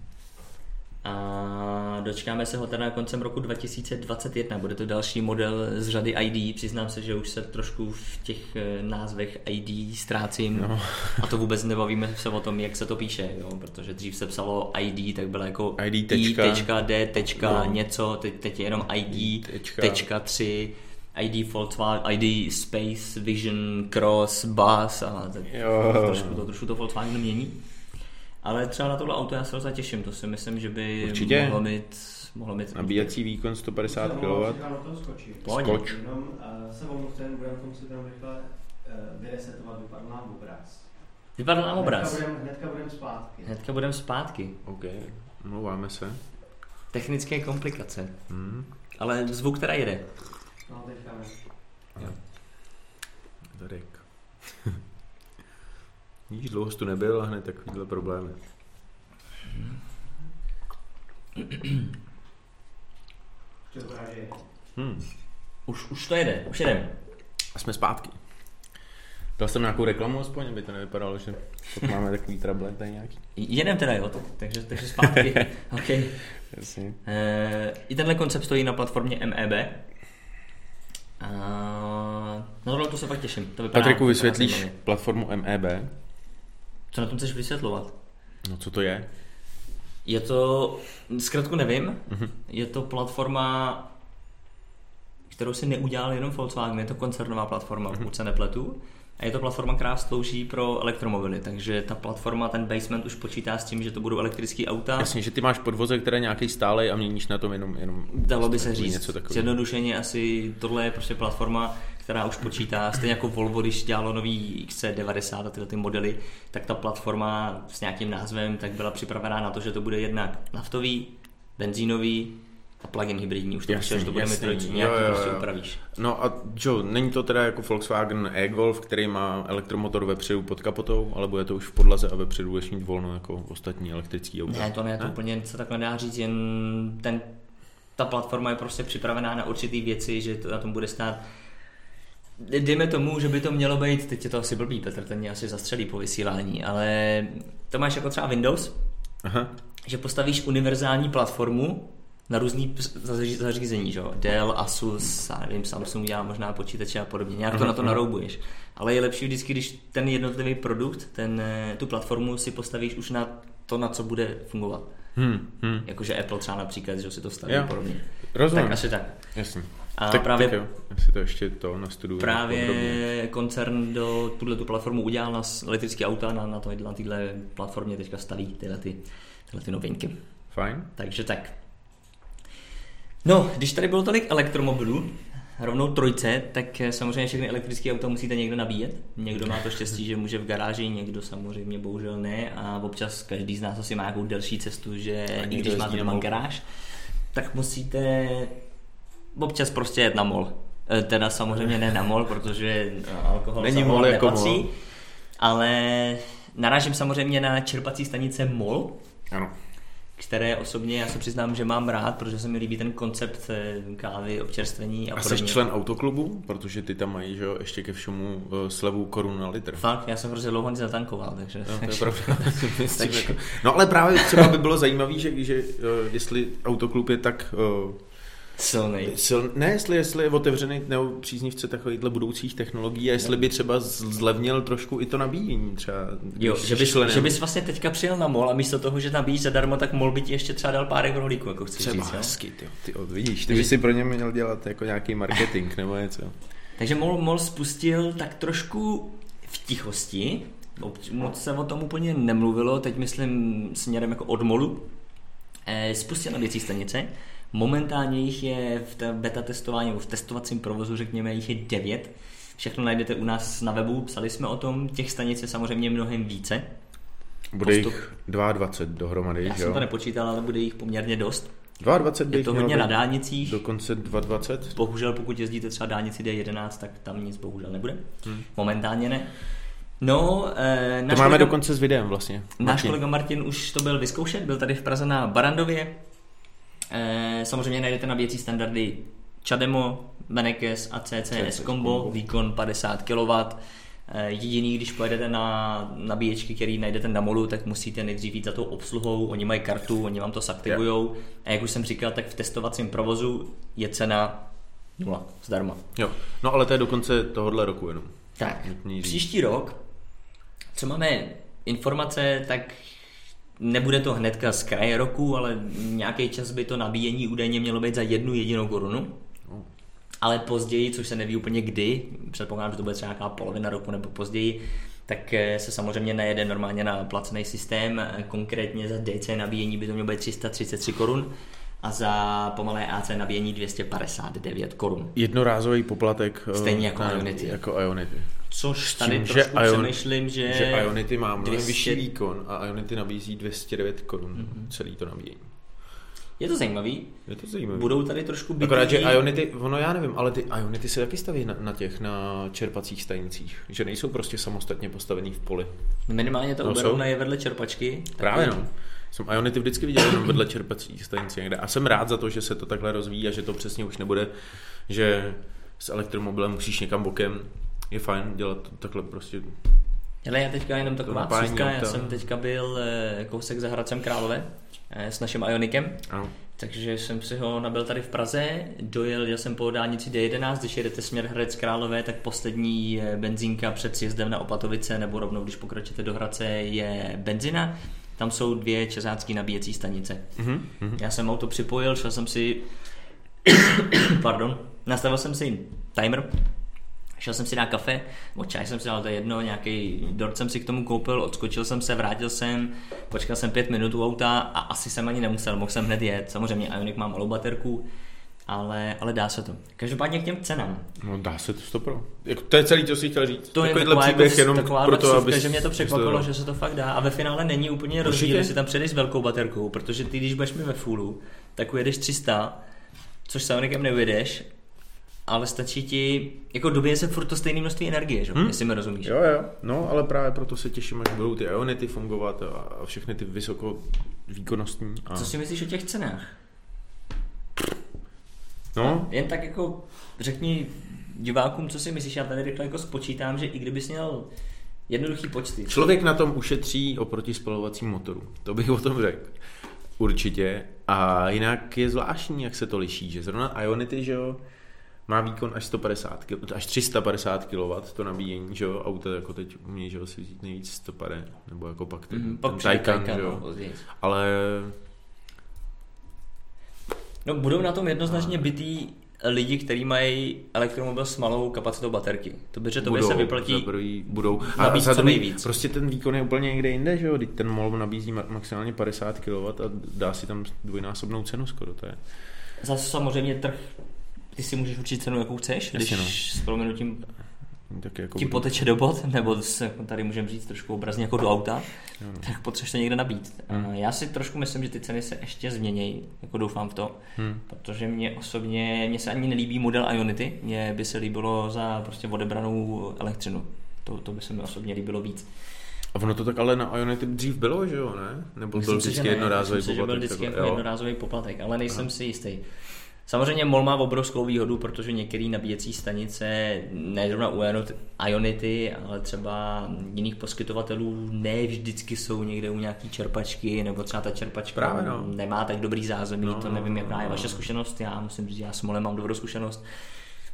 A dočkáme se ho teda koncem roku 2021. Bude to další model z řady ID. Přiznám se, že už se trošku v těch eh, názvech ID ztrácím. No. A to vůbec nebavíme se o tom, jak se to píše, jo? protože dřív se psalo ID, tak bylo jako ID I, tečka. tečka, D, tečka, No. něco, teď, teď je jenom ID, Tečka. tečka 3, ID Volkswagen, ID Space, Vision, Cross, Bus a tak Jo. trošku, to, trošku to Volkswagen mění. Ale třeba na tohle auto já se docela těším, to si myslím, že by Určitě. mohlo mít, mohlo mít Nabíjecí výkon 150 Jsem kW. Pojď. Skoč. Jenom uh, se omluvím, budeme to muset jenom rychle uh, vyresetovat, vypadl nám obraz. Vypadl nám obraz. Hnedka budeme hnedka budem zpátky. Hnedka budeme zpátky. OK, mluváme se. Technické komplikace. Hmm. Ale zvuk teda jede. No, teďka ne. Darek. Níž dlouho jsi tu nebyl a hned takovýhle problémy. Už to vypadá, že jede. Hmm. Už, už to jede, už jedem. A jsme zpátky. Dal jsem nějakou reklamu aspoň, aby to nevypadalo, že pak máme takový trable tady nějaký. Jedem teda, jo, tak, takže, takže zpátky. okay. Jasně. e, I tenhle koncept stojí na platformě MEB. A na tohle to se fakt těším. To Patriku, vysvětlíš platformu MEB? Co na tom chceš vysvětlovat? No co to je? Je to, zkrátku nevím, Mhm. je to platforma, kterou si neudělal jenom Volkswagen, je to koncernová platforma, Mhm. pokud se nepletu. A je to platforma, která slouží pro elektromobily, takže ta platforma, ten basement už počítá s tím, že to budou elektrické auta. Jasně, že ty máš podvozek, který je nějaký stálej a měníš na tom jenom, jenom Dalo by se takový říct, něco takového. zjednodušeně asi tohle je prostě platforma, která už počítá, stejně jako Volvo, když dělalo nový XC90 a tyhle ty modely, tak ta platforma s nějakým názvem tak byla připravená na to, že to bude jednak naftový, benzínový a plug-in hybridní. Už to Jasný, že to bude mít trojici, Jo, jo, prostě jo. upravíš. No a Joe, není to teda jako Volkswagen e-Golf, který má elektromotor vepředu pod kapotou, alebo je to už v podlaze a vepředu budeš mít volno jako ostatní elektrický auta? Ne, to ne, to úplně se takhle nedá říct, jen ten, ta platforma je prostě připravená na určitý věci, že to na tom bude stát Dejme tomu, že by to mělo být, teď je to asi blbý, Petr, ten mě asi zastřelí po vysílání, ale to máš jako třeba Windows, Aha. že postavíš univerzální platformu na různý zařízení, že? jo? Dell, Asus, já nevím, Samsung dělá možná počítače a podobně, nějak to na to naroubuješ. Ale je lepší vždycky, když ten jednotlivý produkt, ten, eh, tu platformu si postavíš už na to, na co bude fungovat. Hmm, hmm. Jakože Apple třeba například, že si to staví Jo. podobně. Rozumím. Tak asi tak. Jasně. A tak, právě- tak jo, já si to ještě to nastuduju. podrobně. Právě koncern do tuhle tu platformu udělal na elektrické auta, na, na, to, na téhle platformě teďka staví tyhle, ty, tyhle ty novinky. Fajn. Takže tak. No, když tady bylo tolik elektromobilů, rovnou trojce, tak eh, samozřejmě všechny elektrické auta musíte někde nabíjet. Někdo má to štěstí, že může v garáži, někdo samozřejmě bohužel ne a občas každý z nás asi má nějakou delší cestu, že i někdo když máte doma garáž, tak musíte občas prostě jet na mol. Eh, Teda samozřejmě ne na mol, protože eh, alkohol Není mol jako nepatří, mol. ale narážím samozřejmě na čerpací stanice MOL, Ano. které osobně já se přiznám, že mám rád, protože se mi líbí ten koncept eh, kávy, občerstvení a, A jsi člen autoklubu? Protože ty tam mají, že jo, ještě ke všemu slevu korun na litr. Fakt, já jsem hrozně dlouho nic netankoval, takže... No, to je pravda. No ale právě třeba by bylo zajímavé, že, že jestli autoklub je tak Silný. Sil, ne, jestli, jestli je otevřený nebo příznivce takovýchhle budoucích technologií a jestli by třeba zlevnil trošku i to nabíjení třeba. Jo, že bys, členem. že bys vlastně teďka přijel na mol a místo toho, že nabíjíš zadarmo, tak mol by ti ještě třeba dal pár rohlíků, jako chceš Třeba říct, jo? hezky, ty, ty, vidíš, ty bys si pro ně měl dělat jako nějaký marketing nebo něco. Takže mol, mol spustil tak trošku v tichosti, moc se o tom úplně nemluvilo, teď myslím směrem jako od molu, eh, spustil na věcí stanice, Momentálně jich je v beta testování, nebo v testovacím provozu, řekněme, jich je 9. Všechno najdete u nás na webu, psali jsme o tom, těch stanic je samozřejmě mnohem více. Bude Postup. jich 22 dohromady, Já jo? jsem to nepočítal, ale bude jich poměrně dost. 22 bych Je to hodně na dálnicích. Dokonce 220. Bohužel, pokud jezdíte třeba dálnici D11, tak tam nic bohužel nebude. Hmm. Momentálně ne. No, eh, to máme kolega, dokonce s videem vlastně. Náš Martin. kolega Martin už to byl vyzkoušet, byl tady v Praze na Barandově, Eh, samozřejmě najdete na věcí standardy Chademo, Benekes a CCS Combo, výkon 50 kW. Eh, jediný, když pojedete na nabíječky, který najdete na molu, tak musíte nejdřív jít za tou obsluhou, oni mají kartu, oni vám to saktivujou. A jak už jsem říkal, tak v testovacím provozu je cena nula, zdarma. Jo, no ale to je do konce tohohle roku jenom. Tak, příští rok, co máme informace, tak Nebude to hnedka z kraje roku, ale nějaký čas by to nabíjení údajně mělo být za jednu jedinou korunu. Ale později, což se neví úplně kdy, předpokládám, že to bude třeba nějaká polovina roku nebo později, tak eh, se samozřejmě najede normálně na placený systém. Konkrétně za DC nabíjení by to mělo být 333 korun a za pomalé AC nabíjení 259 korun. Jednorázový poplatek. Eh, Stejně jako Ionity. Jako Ionity. Což tady tím, trošku že přemýšlím, že... Že Ionity má mnohem 200... vyšší výkon a Ionity nabízí 209 korun mm-hmm. celý to nabíjení. Je to zajímavý. Je to zajímavý. Budou tady trošku bytý... Akorát, že Ionity, ono já nevím, ale ty Ionity se taky staví na, na těch, na čerpacích stanicích. Že nejsou prostě samostatně postavený v poli. Minimálně to no, na je vedle čerpačky. Právě no. Jsem Ionity vždycky viděl jenom vedle čerpacích stanic někde. A jsem rád za to, že se to takhle rozvíjí a že to přesně už nebude, že s elektromobilem musíš někam bokem je fajn dělat takhle prostě. Ale já teďka jenom taková vsuvka, já jsem teďka byl eh, kousek za Hradcem Králové eh, s naším Ionikem. Ano. Takže jsem si ho nabil tady v Praze, dojel já jsem po dálnici D11, když jedete směr Hradec Králové, tak poslední eh, benzínka před sjezdem na Opatovice, nebo rovnou, když pokračujete do Hradce, je benzina. Tam jsou dvě česácké nabíjecí stanice. Mm-hmm. Já jsem auto připojil, šel jsem si, pardon, nastavil jsem si timer, Šel jsem si na kafe, o čaj jsem si dal, to je jedno, nějaký dort jsem si k tomu koupil, odskočil jsem se, vrátil jsem, počkal jsem pět minut u auta a asi jsem ani nemusel, mohl jsem hned jet. Samozřejmě Ioniq má malou baterku, ale, ale dá se to. Každopádně k těm cenám. No dá se to stopro. Jako, to je celý, co si chtěl říct. To je taková, jako, jenom taková proto, aby že mě to překvapilo, to... že se to fakt dá. A ve finále není úplně rozdíl, jestli tam předeš s velkou baterkou, protože ty, když budeš mi ve fullu, tak ujedeš 300, což s Ioniqem neujedeš ale stačí ti, jako dobije se furt to stejné množství energie, že? Hmm? jestli mi rozumíš. Jo, jo, no ale právě proto se těším, až budou ty Ionity fungovat a všechny ty vysoko výkonnostní. A... Co si myslíš o těch cenách? No. Jen tak jako řekni divákům, co si myslíš, já tady rychle jako spočítám, že i kdybys měl jednoduchý počty. Člověk na tom ušetří oproti spalovacím motoru, to bych o tom řekl. Určitě. A jinak je zvláštní, jak se to liší, že zrovna Ionity, že jo, má výkon až 150, až 350 kW to nabíjení, že jo, auta jako teď umí, že jo, si vzít nejvíc 150, nebo jako pak ten, mm, ten Taycan, že jo, no, ale... No budou na tom jednoznačně a... bytý lidi, kteří mají elektromobil s malou kapacitou baterky. To by, že to by se vyplatí prvý, budou. A za druhý, víc. Prostě ten výkon je úplně někde jinde, že jo? Teď ten MOL nabízí maximálně 50 kW a dá si tam dvojnásobnou cenu skoro, to je. Zase samozřejmě trh ty si můžeš určit cenu, jakou chceš, Jasně, když no. s proměnutím tak jako ti poteče do bod, nebo se, tady můžeme říct trošku obrazně jako do auta, no. tak potřebuješ to někde nabít. Hmm. Já si trošku myslím, že ty ceny se ještě změnějí, jako doufám v to, hmm. protože mě osobně, mně se ani nelíbí model Ionity, mně by se líbilo za prostě odebranou elektřinu. To, to by se mi osobně líbilo víc. A ono to tak ale na Ionity dřív bylo, že jo, ne? Nebo Myslím byl vždycky jednorázový poplatek? že byl vždycky jako jednorázový poplatek, ale nejsem no. si jistý. Samozřejmě MOL má obrovskou výhodu, protože některé nabíjecí stanice, ne zrovna u Ionity, ale třeba jiných poskytovatelů, ne vždycky jsou někde u nějaký čerpačky, nebo třeba ta čerpačka Právě no. nemá tak dobrý zázemí, No, to no, nevím, jaká je no. vaše zkušenost, já musím říct, já s MOLem mám dobrou zkušenost.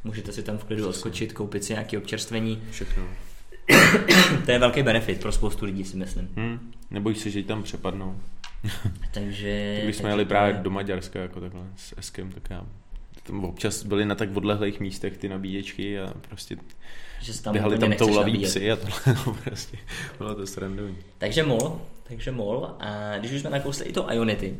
Můžete si tam v klidu odskočit, koupit si nějaké občerstvení. Všechno. To je velký benefit pro spoustu lidí, si myslím. Hm. Nebojíš se, že tam přepadnou. Takže... Když jsme takže jeli právě do Maďarska jako takhle s Eskem, tak já tam občas byly na tak odlehlých místech ty nabíječky a prostě že tam běhali tam toulaví nabíjet. psy a tohle, no, prostě bylo to srandovní. Takže MOL, takže MOL. A když už jsme nakousli i to Ionity,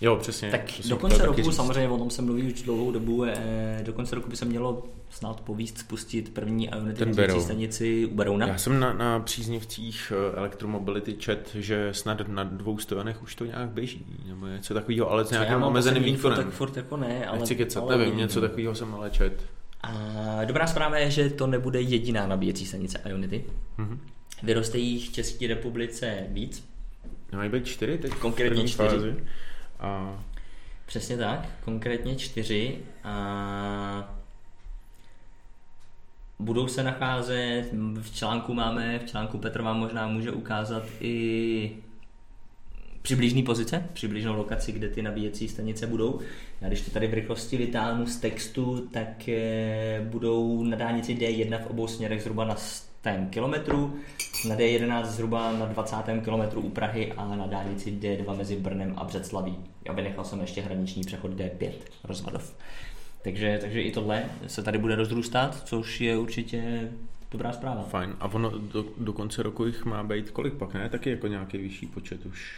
Jo, přesně. tak do konce roku, říct. samozřejmě o tom se mluví už dlouhou dobu, eh, do konce roku by se mělo snad povíst spustit první Ionity Ten stanici u Berouna. Já jsem na, na příznivcích eh, elektromobility čet, že snad na dvou stojanech už to nějak běží, nebo něco takového, ale s nějakým omezeným výkonem. Tak furt jako ne, ale... Nechci kecat, ale nevím, něco takového jsem ale čet. A dobrá zpráva je, že to nebude jediná nabíjecí stanice Ionity. Mhm. Vyroste jich v České republice víc. Mají být čtyři teď? Konkrétně čtyři. Fázi. A Přesně tak, konkrétně čtyři a budou se nacházet, v článku máme, v článku Petr vám možná může ukázat i přibližný pozice, přibližnou lokaci, kde ty nabíjecí stanice budou. Já když to tady v rychlosti vytáhnu z textu, tak eh, budou na dálnici D1 v obou směrech zhruba na 100 kilometrů, na D11 zhruba na 20. kilometru u Prahy a na dálnici D2 mezi Brnem a Břeclaví. Já vynechal jsem ještě hraniční přechod D5, Rozvadov. Takže, takže i tohle se tady bude rozrůstat, což je určitě dobrá zpráva. fajn. A ono do, do konce roku jich má být kolik pak, ne? Taky jako nějaký vyšší počet už.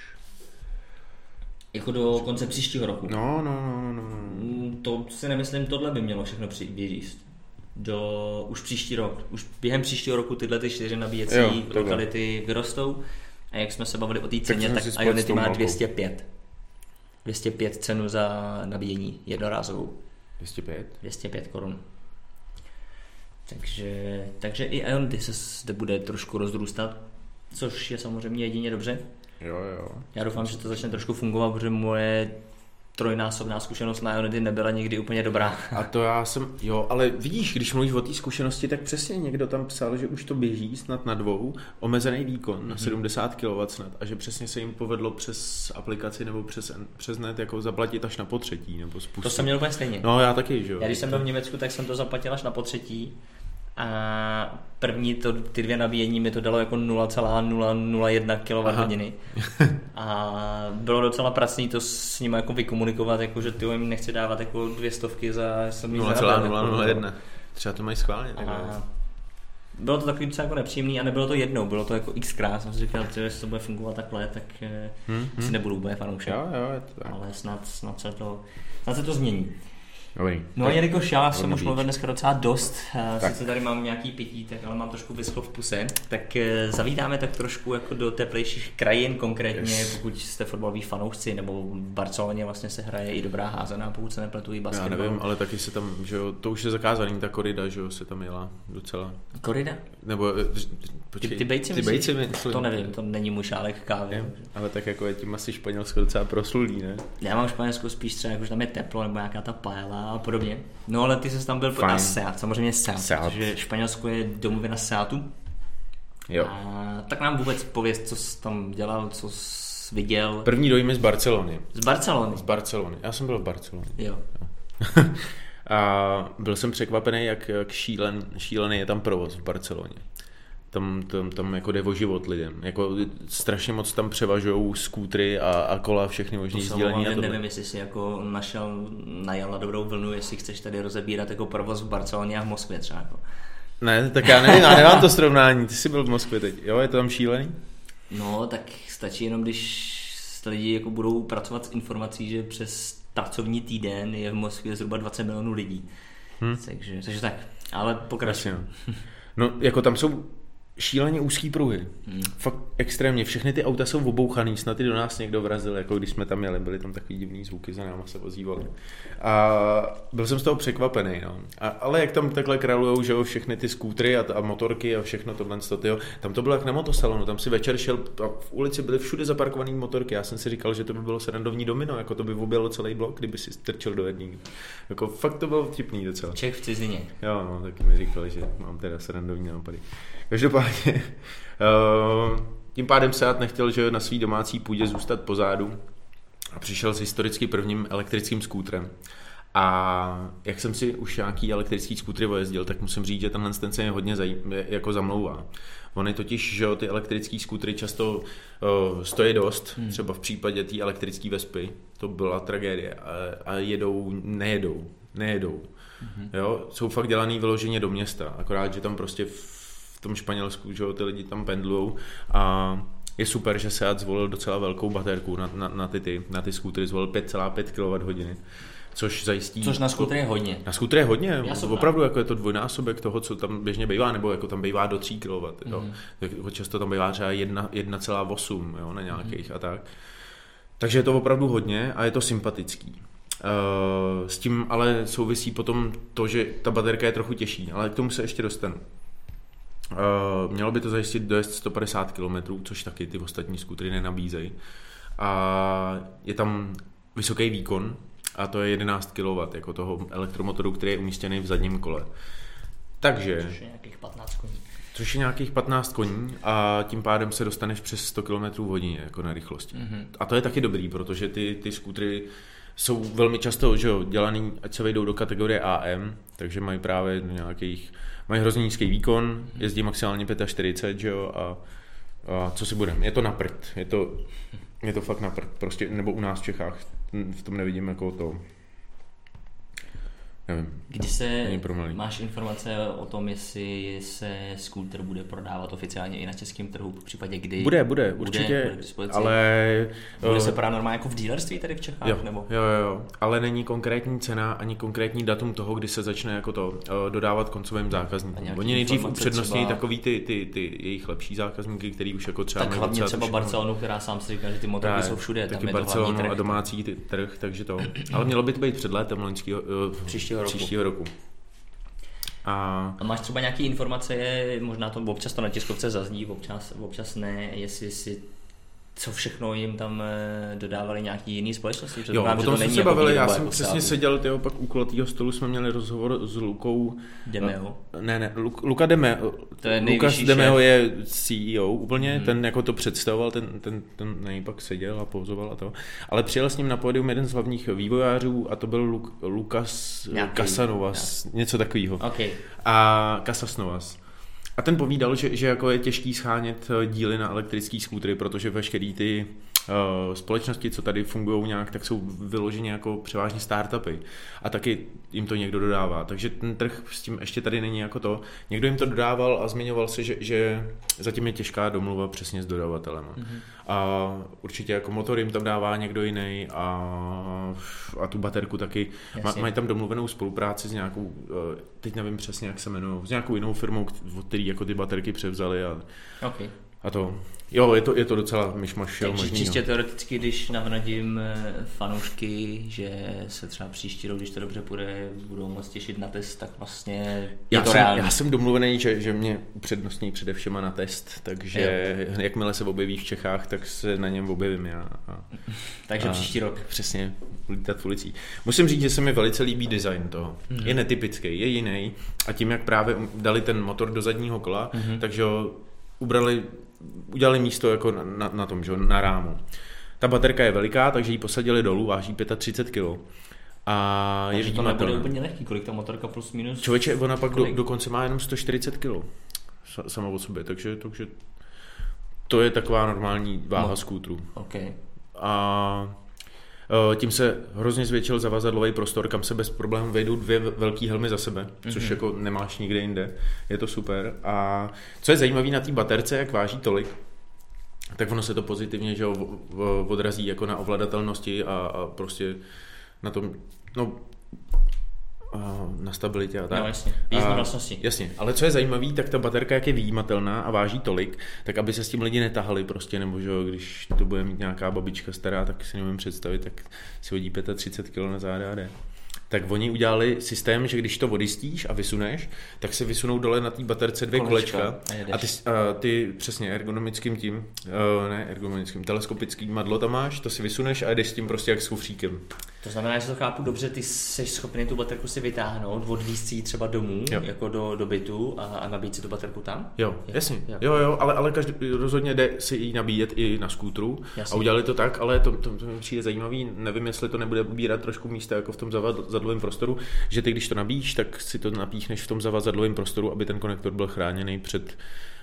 Jako do konce příštího roku. No, no, no, no, no. Mm, To si nemyslím, tohle by mělo všechno při- vyříst. Do už příští rok. Už během příštího roku tyhle ty čtyři nabíjecí Jo, lokality vyrostou. A jak jsme se bavili o té Tak ceně, tak, s Ionity má malkou. 205. 205 cenu za nabíjení jednorázovou. 205? 205 korun. Takže, takže i Ionity se zde bude trošku rozrůstat, což je samozřejmě jedině dobře. Jo, jo. Já doufám, že to začne trošku fungovat, protože moje trojnásobná zkušenost na Ionity nebyla nikdy úplně dobrá. A to já jsem, jo, ale vidíš, když mluvíš o té zkušenosti, tak přesně někdo tam psal, že už to běží snad na dvou, omezený výkon na 70 kW snad a že přesně se jim povedlo přes aplikaci nebo přes, přes net jako zaplatit až na potřetí nebo spustit. To jsem měl úplně stejně. No já taky, že jo. Já když jsem byl v Německu, tak jsem to zaplatil až na potřetí. A první to, ty dvě nabíjení mi to dalo jako 0,001 kWh. A bylo docela pracný to s nimi jako vykomunikovat, jako že ty jim nechci dávat jako dvě stovky za jsem jich zaradil, jako, 0,001. Třeba to mají schválně. tak bylo to takový docela jako nepříjemný a nebylo to jednou, bylo to jako xkrát. Jsem si říkal, že jestli to bude fungovat takhle, tak eh, Hm, si hm. nebudu úplně fanoušek. Jo, jo, je to tak. Ale snad, snad, se to, snad se to změní. Dobrý. No a jelikož já jsem už mluvil dneska docela dost, Tak. tak. sice tady mám nějaký pití, tak ale mám trošku vyschlo v puse, tak eh, zavítáme tak trošku jako do teplejších krajin, konkrétně Yes. pokud jste fotbaloví fanoušci, nebo v Barceloně vlastně se hraje i dobrá házená, pokud se nepletu i Já basketbal. nevím, ale taky se tam, že jo, to už je zakázaný, ta korida, že jo, se tam jela docela. Korida? Nebo, eh, počkej, ty bejci ty bejci myslím. To nevím, to není můj šálek kávy. Je, ale tak jako je tím asi Španělsko docela proslulý, ne? Já mám v Španělsku spíš třeba, jako, že tam je teplo, nebo nějaká ta paela a podobně. No ale ty jsi tam byl na Seat, samozřejmě Seat, Seat. protože Španělsko je domovina Seatu. Jo. A tak nám vůbec pověz, co jsi tam dělal, co jsi viděl. První dojem je z Barcelony. Z Barcelony. Z Barcelony. Já jsem byl v Barceloně. Jo. A byl jsem překvapený, jak, jak šílen, šílený je tam provoz v Barceloně. Tam, tam, tam jako jde o život lidem. Jako strašně moc tam převažují skútry a, a kola, všechny To se sdílení. tohle. nevím, jestli jsi jako našel, najal na dobrou vlnu, jestli chceš tady rozebírat jako provoz v Barceloně a v Moskvě třeba. Jako. Ne, tak já nevím, já nemám to srovnání. Ty jsi byl v Moskvě teď. Jo, je to tam šílený? No, tak stačí jenom, když lidi jako budou pracovat s informací, že přes pracovní týden je v Moskvě zhruba 20 milionů lidí. Hm. Takže, takže tak, ale pokračuj. No. no, jako tam jsou šíleně úzký pruhy. Hmm. Fakt extrémně. Všechny ty auta jsou obouchaný, snad i do nás někdo vrazil, jako když jsme tam jeli, byly tam takový divný zvuky, za náma se ozývaly. A byl jsem z toho překvapený, no. A, ale jak tam takhle králujou, že jo, všechny ty skútry a, a motorky a všechno tohle, tyjo, tam to bylo jak na motosalonu, tam si večer šel, a v ulici byly všude zaparkované motorky, já jsem si říkal, že to by bylo srandovní domino, jako to by objelo celý blok, kdyby si strčil do jedné. Jako fakt to bylo vtipný docela. Čech v cizině. Jo, no, taky mi říkali, že mám teda srandovní nápady. Každopádně, uh, tím pádem Seat nechtěl, že na svý domácí půdě zůstat pozadu a přišel s historicky prvním elektrickým skútrem. A jak jsem si už nějaký elektrický skútry vojezdil, tak musím říct, že tenhle ten se mě hodně zaj, jako zamlouvá. Ony totiž, že ty elektrické skútry často uh, stojí dost, hmm. třeba v případě té elektrické Vespy, to byla tragédie a, a jedou, nejedou, nejedou. Hmm. Jo, jsou fakt dělaný vyloženě do města, akorát, že tam prostě v tom Španělsku, že jo, ty lidi tam pendlujou a je super, že Seat zvolil docela velkou baterku na, na, na ty, ty, na ty skútry, zvolil 5,5 kWh což zajistí... Což na skútr je hodně. Na skútr je hodně, Já opravdu jako je to dvojnásobek toho, co tam běžně bývá, nebo jako tam bývá do 3 kW. Jo. Mm. Často tam bývá třeba 1,8 jo, na nějakých mm. a tak. Takže je to opravdu hodně a je to sympatický. Uh, s tím ale souvisí potom to, že ta baterka je trochu těžší, ale k tomu se ještě dostanu. Uh, mělo by to zajistit dojezd 150 km, což taky ty ostatní skutry nenabízejí. A je tam vysoký výkon, a to je 11 kW jako toho elektromotoru, který je umístěný v zadním kole. Takže... Což je nějakých 15 koní. Což je nějakých 15 koní a tím pádem se dostaneš přes 100 km v hodině jako na rychlosti. Mm-hmm. A to je taky dobrý, protože ty, ty skútry jsou velmi často že jo, dělaný, ať se vejdou do kategorie AM, takže mají právě nějakých, mají hrozně nízký výkon, jezdí maximálně 45, že jo, a, a co si budeme, je to na prd, je to, je to fakt na prd, prostě, nebo u nás v Čechách v tom nevidím jako to, nevím. Kdy se máš informace o tom, jestli se Scooter bude prodávat oficiálně i na českém trhu, v případě kdy? Bude, bude, určitě, bude ale... Bude se prodávat normálně jako v dealerství tady v Čechách? Jo, nebo? jo, jo, ale není konkrétní cena ani konkrétní datum toho, kdy se začne jako to uh, dodávat koncovým zákazníkům. Oni nejdřív upřednostní třeba... takový ty, ty, ty, jejich lepší zákazníky, který už jako třeba... Tak hlavně třeba Barcelonu, která sám si říká, že ty motory jsou všude. Taky Barcelonu a domácí trh, takže to. Ale mělo by to být před létem loňského, uh, příštího roku. Příštího roku. A... a máš třeba nějaké informace, možná to občas to na tiskovce zazní, občas, občas ne, jestli si co všechno jim tam eh, dodávali nějaký jiný společnosti. Jo, o tom jsme se jako bavili, já jsem jako přesně seděl, tyjo, pak u kulatého stolu jsme měli rozhovor s Lukou. Demeo? Ne, ne, Luka Demeo. To je Lukas Demeo je CEO úplně, hmm. ten jako to představoval, ten, ten, ten nej pak seděl a pouzoval a to. Ale přijel s ním na pódium jeden z hlavních vývojářů a to byl Luk, Lukas Casanovas, něco takového. Okay. A Casasnovas. A ten povídal, že, že jako je těžký schánět eh, díly na elektrický skútry, protože veškerý ty společnosti, co tady fungují nějak, tak jsou vyloženě jako převážně startupy. A taky jim to někdo dodává. Takže ten trh s tím ještě tady není jako to. Někdo jim to dodával a zmiňoval se, že, že zatím je těžká domluva přesně s dodavatelem. Mm-hmm. A určitě jako motor jim tam dává někdo jiný a, a tu baterku taky. Ma, mají tam domluvenou spolupráci s nějakou, eh, teď nevím přesně, jak se jmenují, s nějakou jinou firmou, od který jako ty baterky převzali. A, okay. A to, Jo, je to, je to docela myšmaš. Takže možný, čistě teoreticky, když navnadím eh, fanoušky, že se třeba příští rok, když to dobře půjde, budou moc těšit na test, tak vlastně je já to jsem, reálný. Já jsem domluvený, že, že mě upřednostní především na test, takže jo. jakmile se objeví v Čechách, tak se na něm objevím já. A, takže a, příští rok. Přesně, lítat v ulicích. Musím říct, že se mi velice líbí design toho. Mm-hmm. Je netypický, je jiný a tím, jak právě dali ten motor do zadního kola, mm-hmm. takže ho ubrali udělali místo jako na, na, na tom, že, na rámu. Ta baterka je veliká, takže ji posadili dolů, váží 35 kg. A takže je to nebude úplně lehký, kolik ta motorka plus minus? Člověče, ona pak do, dokonce má jenom 140 kg sama o sobě, takže, takže to je taková normální váha no. skútru. Okay. A tím se hrozně zvětšil zavazadlový prostor, kam se bez problémů vejdou dvě velké helmy za sebe, což mm-hmm. jako nemáš nikde jinde. Je to super. A co je zajímavé na té baterce, jak váží tolik, tak ono se to pozitivně že odrazí jako na ovladatelnosti a, a prostě na tom, no na stabilitě a tak. No jasně, A- vlastnosti. Jasně, ale co je zajímavé, tak ta baterka, jak je výjimatelná a váží tolik, tak aby se s tím lidi netahali prostě, nebo že když to bude mít nějaká babička stará, tak si nemůžu představit, tak si hodí 35 kg na záda a jde. Tak oni udělali systém, že když to odjistíš a vysuneš, tak se vysunou dole na té baterce dvě Kolečka kolečka, a a ty, a ty přesně ergonomickým tím, uh, ne ergonomickým, teleskopickým madlo tam máš, to si vysuneš a jdeš s tím prostě jak s kufříkem. To znamená, že to chápu dobře, ty jsi schopný tu baterku si vytáhnout, odvízt si ji třeba domů, Jo. jako do, do bytu a, a nabít si tu baterku tam? Jo, Jo, jasně. jo. Jo, jo, ale, ale každý, rozhodně jde si ji nabíjet i na skútru. Jasně. A udělali to tak, ale to, to, to mi přijde zajímavý, nevím, jestli to nebude ubírat trošku místa jako v tom zavad- zadlovém prostoru, že ty když to nabíjíš, tak si to napíchneš v tom zavazadlovém prostoru, aby ten konektor byl chráněný před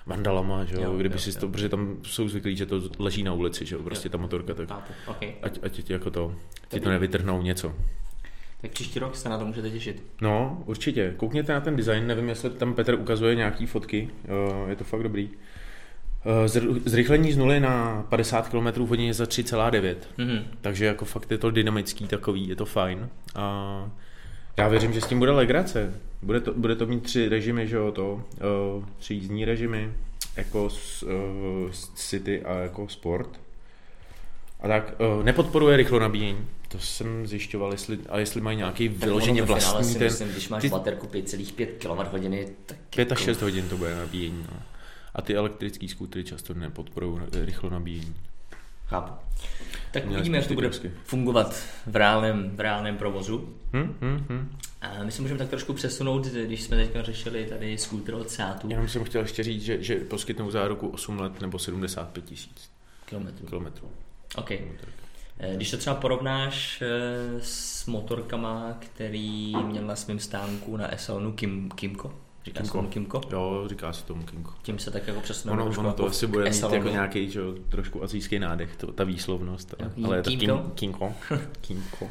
vandalama, že jo, Jo, kdyby jo, si jo. to, protože tam jsou zvyklí, že to leží na ulici, že jo, prostě Jo. ta motorka, tak okay. ať, ať ti jako to, ti to nevytrhnou něco. Tak příští rok se na to můžete těšit. No, určitě. Koukněte na ten design, nevím, jestli tam Petr ukazuje nějaký fotky, je to fakt dobrý. Eh, zr- Zrychlení z nuly na 50 km v hodině za 3,9. Mhm. Takže jako fakt je to dynamický takový, je to fajn. A já věřím, že s tím bude legrace. Bude to, bude to mít tři režimy, že jo, to, uh, tři jízdní režimy, jako uh, City a jako Sport. A tak nepodporuje rychlo nabíjení, to jsem zjišťoval, jestli, a jestli mají nějaký Tak vyloženě vlastní si ten, myslím, když máš ty- baterku 5,5 kWh, tak 5 až jako- 6 hodin to bude nabíjení. No. A ty elektrické skútry často nepodporují rychlo nabíjení. Chápu. Tak Měli uvidíme, jak to bude krásky. fungovat v reálném, v reálném provozu. Hm, hm, hm. A my se můžeme tak trošku přesunout, když jsme teď řešili tady skútr od Seatu Jenom jsem chtěl ještě říct, že, že poskytnou záruku 8 let nebo 75 tisíc kilometrů. kilometrů. OK. Eh, Když to třeba porovnáš eh, s motorkama, který měl na svém stánku na Esalonu Kim, Kimco, říká se Kimco. tomu Kimco, Jo, říká se tomu Kinko. tím se tak jako přesuneme Ono, ono to asi bude mít jako nějaký že, trošku azijský nádech, to, ta výslovnost. Ale, Jo, ale je to Kinko? Kim, Kinko. Kinko. Uh,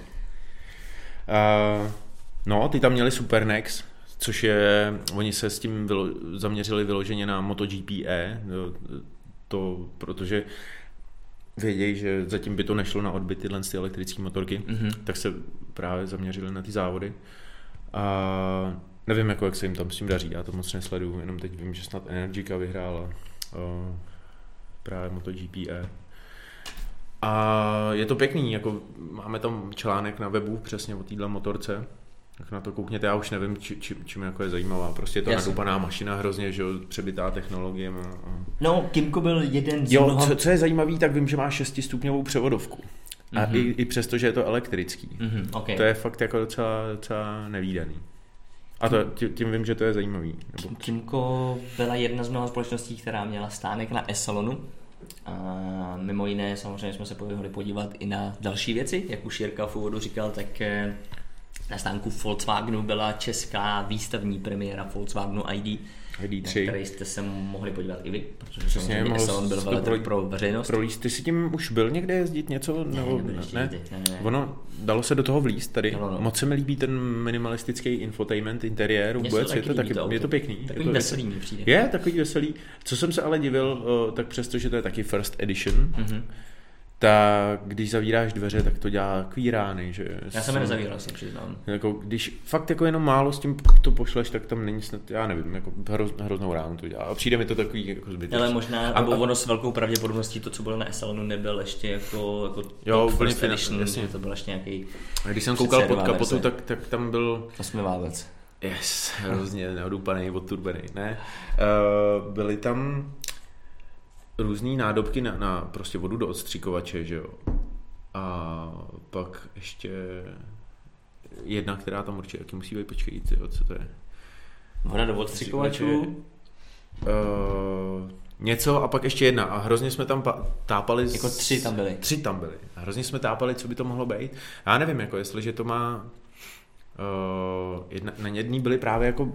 no, ty tam měli Super Nex, což je, oni se s tím vylo, zaměřili vyloženě na MotoGP E, jo, to, protože vědějí, že zatím by to nešlo na odbyt tyhle ty elektrické motorky, Mhm. tak se právě zaměřili na ty závody. A nevím, jako, jak se jim tam s tím daří, já to moc nesleduju, jenom teď vím, že snad Energica vyhrála uh, právě MotoGP E. A je to pěkný, jako máme tam článek na webu přesně o téhle motorce, tak na to koukněte, já už nevím, či, či, čím jako je zajímavá. Prostě je to Jasně. nadoupaná mašina hrozně, že jo, přebytá technologie. A, a... No, Kimco byl jeden z Jo, mnoha... co, co, je zajímavý, tak vím, že má šestistupňovou převodovku. A Mhm. i, i přesto, že je to elektrický. Mhm, okay. To je fakt jako docela, docela nevýdaný. A to, tím, tím vím, že to je zajímavý. Nebo... Kimco byla jedna z mnoha společností, která měla stánek na Esalonu. A mimo jiné samozřejmě jsme se mohli podívat i na další věci, jak už Jirka v úvodu říkal, tak eh, na stánku Volkswagenu byla česká výstavní premiéra Volkswagenu ID, ID3. které jste se mohli podívat i vy, protože Přesně, mohl byl to projít- pro veřejnost. Prolíst, ty si tím už byl někde jezdit něco? Ne, nebo, ne? jezdit, ne, ne. Ono, dalo se do toho vlíst tady. Dalo, no. Moc se mi líbí ten minimalistický infotainment interiér vůbec. Je to, taky, auto. je to pěkný. Takový je to, veselý mi přijde. Je takový veselý. Co jsem se ale divil, tak přesto, že to je taky first edition, Mhm. Tak když zavíráš dveře, tak to dělá takový rány. Že Já jsem je nezavíral, si přiznám. Jako, když fakt jako jenom málo s tím to pošleš, tak tam není snad, já nevím, jako hroz, hroznou ránu to dělá. A přijde mi to takový jako zbytečný. Ale možná, A- ono s velkou pravděpodobností to, co bylo na Esalonu, nebyl ještě jako, jako Jo, úplně first edition, jasně. že to byl ještě nějaký A když jsem koukal pod kapotu, tak, tak tam byl osmiválec. Yes, hrozně neodupaný, odturbený, ne. Uh, byly tam různé nádobky na, na prostě vodu do odstřikovače, že jo. A pak ještě jedna, která tam určitě taky musí být, počkej, tyjo, co to je? Voda do odstřikovačů. Uh, něco a pak ještě jedna a hrozně jsme tam pa- tápali. Jako tři tam byly. Tři tam byly. A hrozně jsme tápali, co by to mohlo být. Já nevím, jako jestliže to má uh, jedna, na jedný byly právě jako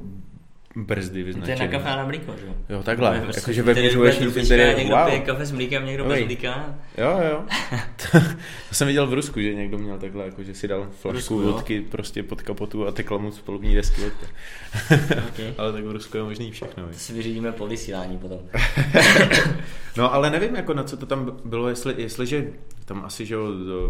brzdy To je na kafe a na mlíko, že jo? Jo, takhle. Prostě Jakože mít trubička, interiér. Někdo Wow. pije kafe s mlíkem, někdo bez Dobrý. mlíka. Jo, jo. to jsem viděl v Rusku, že někdo měl takhle, jako že si dal flašku Rusku, jo. vodky prostě pod kapotu a tekla mu z polubní desky vodka. Okay. Ale tak v Rusku je možný všechno. To si vyřídíme po vysílání potom. No ale nevím, jako na co to tam bylo, jestli, jestliže tam asi, že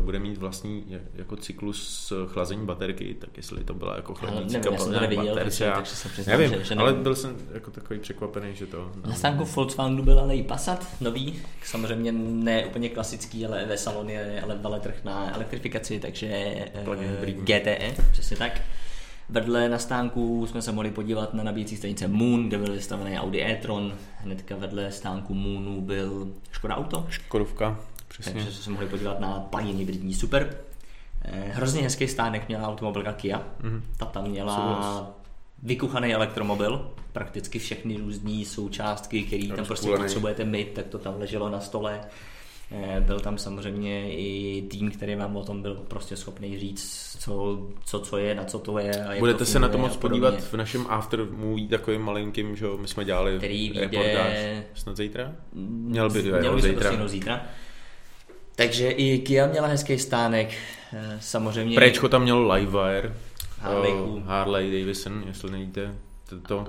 bude mít vlastní jako cyklus chlazení baterky, tak jestli to byla jako chladící neviděl, takže, já, takže se přiznám, nevím, že, že ale nevím. byl jsem jako takový překvapený, že to... Na stánku Volkswagenu byl ale i Passat nový, samozřejmě ne úplně klasický, ale ve saloně, ale veletrh na elektrifikaci, takže eh, Plug-in hybridní. GTE, přesně tak. Vedle na stánku jsme se mohli podívat na nabíjecí stanice Moon, kde byl vystavený Audi e-tron. Hnedka vedle stánku Moonu byl Škoda Auto, Škodovka, přesně. takže jsme se mohli podívat na plug-in hybridní super. Eh, Hrozně hezký stánek měla automobilka Kia. Mhm. Ta tam měla Souhlas. vykuchaný elektromobil, prakticky všechny různé součástky, které tam prostě potřebujete mít, tak to tam leželo na stole. Eh, Byl tam samozřejmě i tým, který vám o tom byl prostě schopný říct, co, co, co je, na co to je. A jak Budete to se na to moc podívat v našem after movie takovým malinkým, že my jsme dělali Který vyjde- reportáž snad zítra? Měl by, jo, Měl by zítra. stihnout zítra. Takže i Kia měla hezký stánek, eh, samozřejmě. Préčko tam mělo Livewire, eh, Harley Davidson, jestli nevíte, to,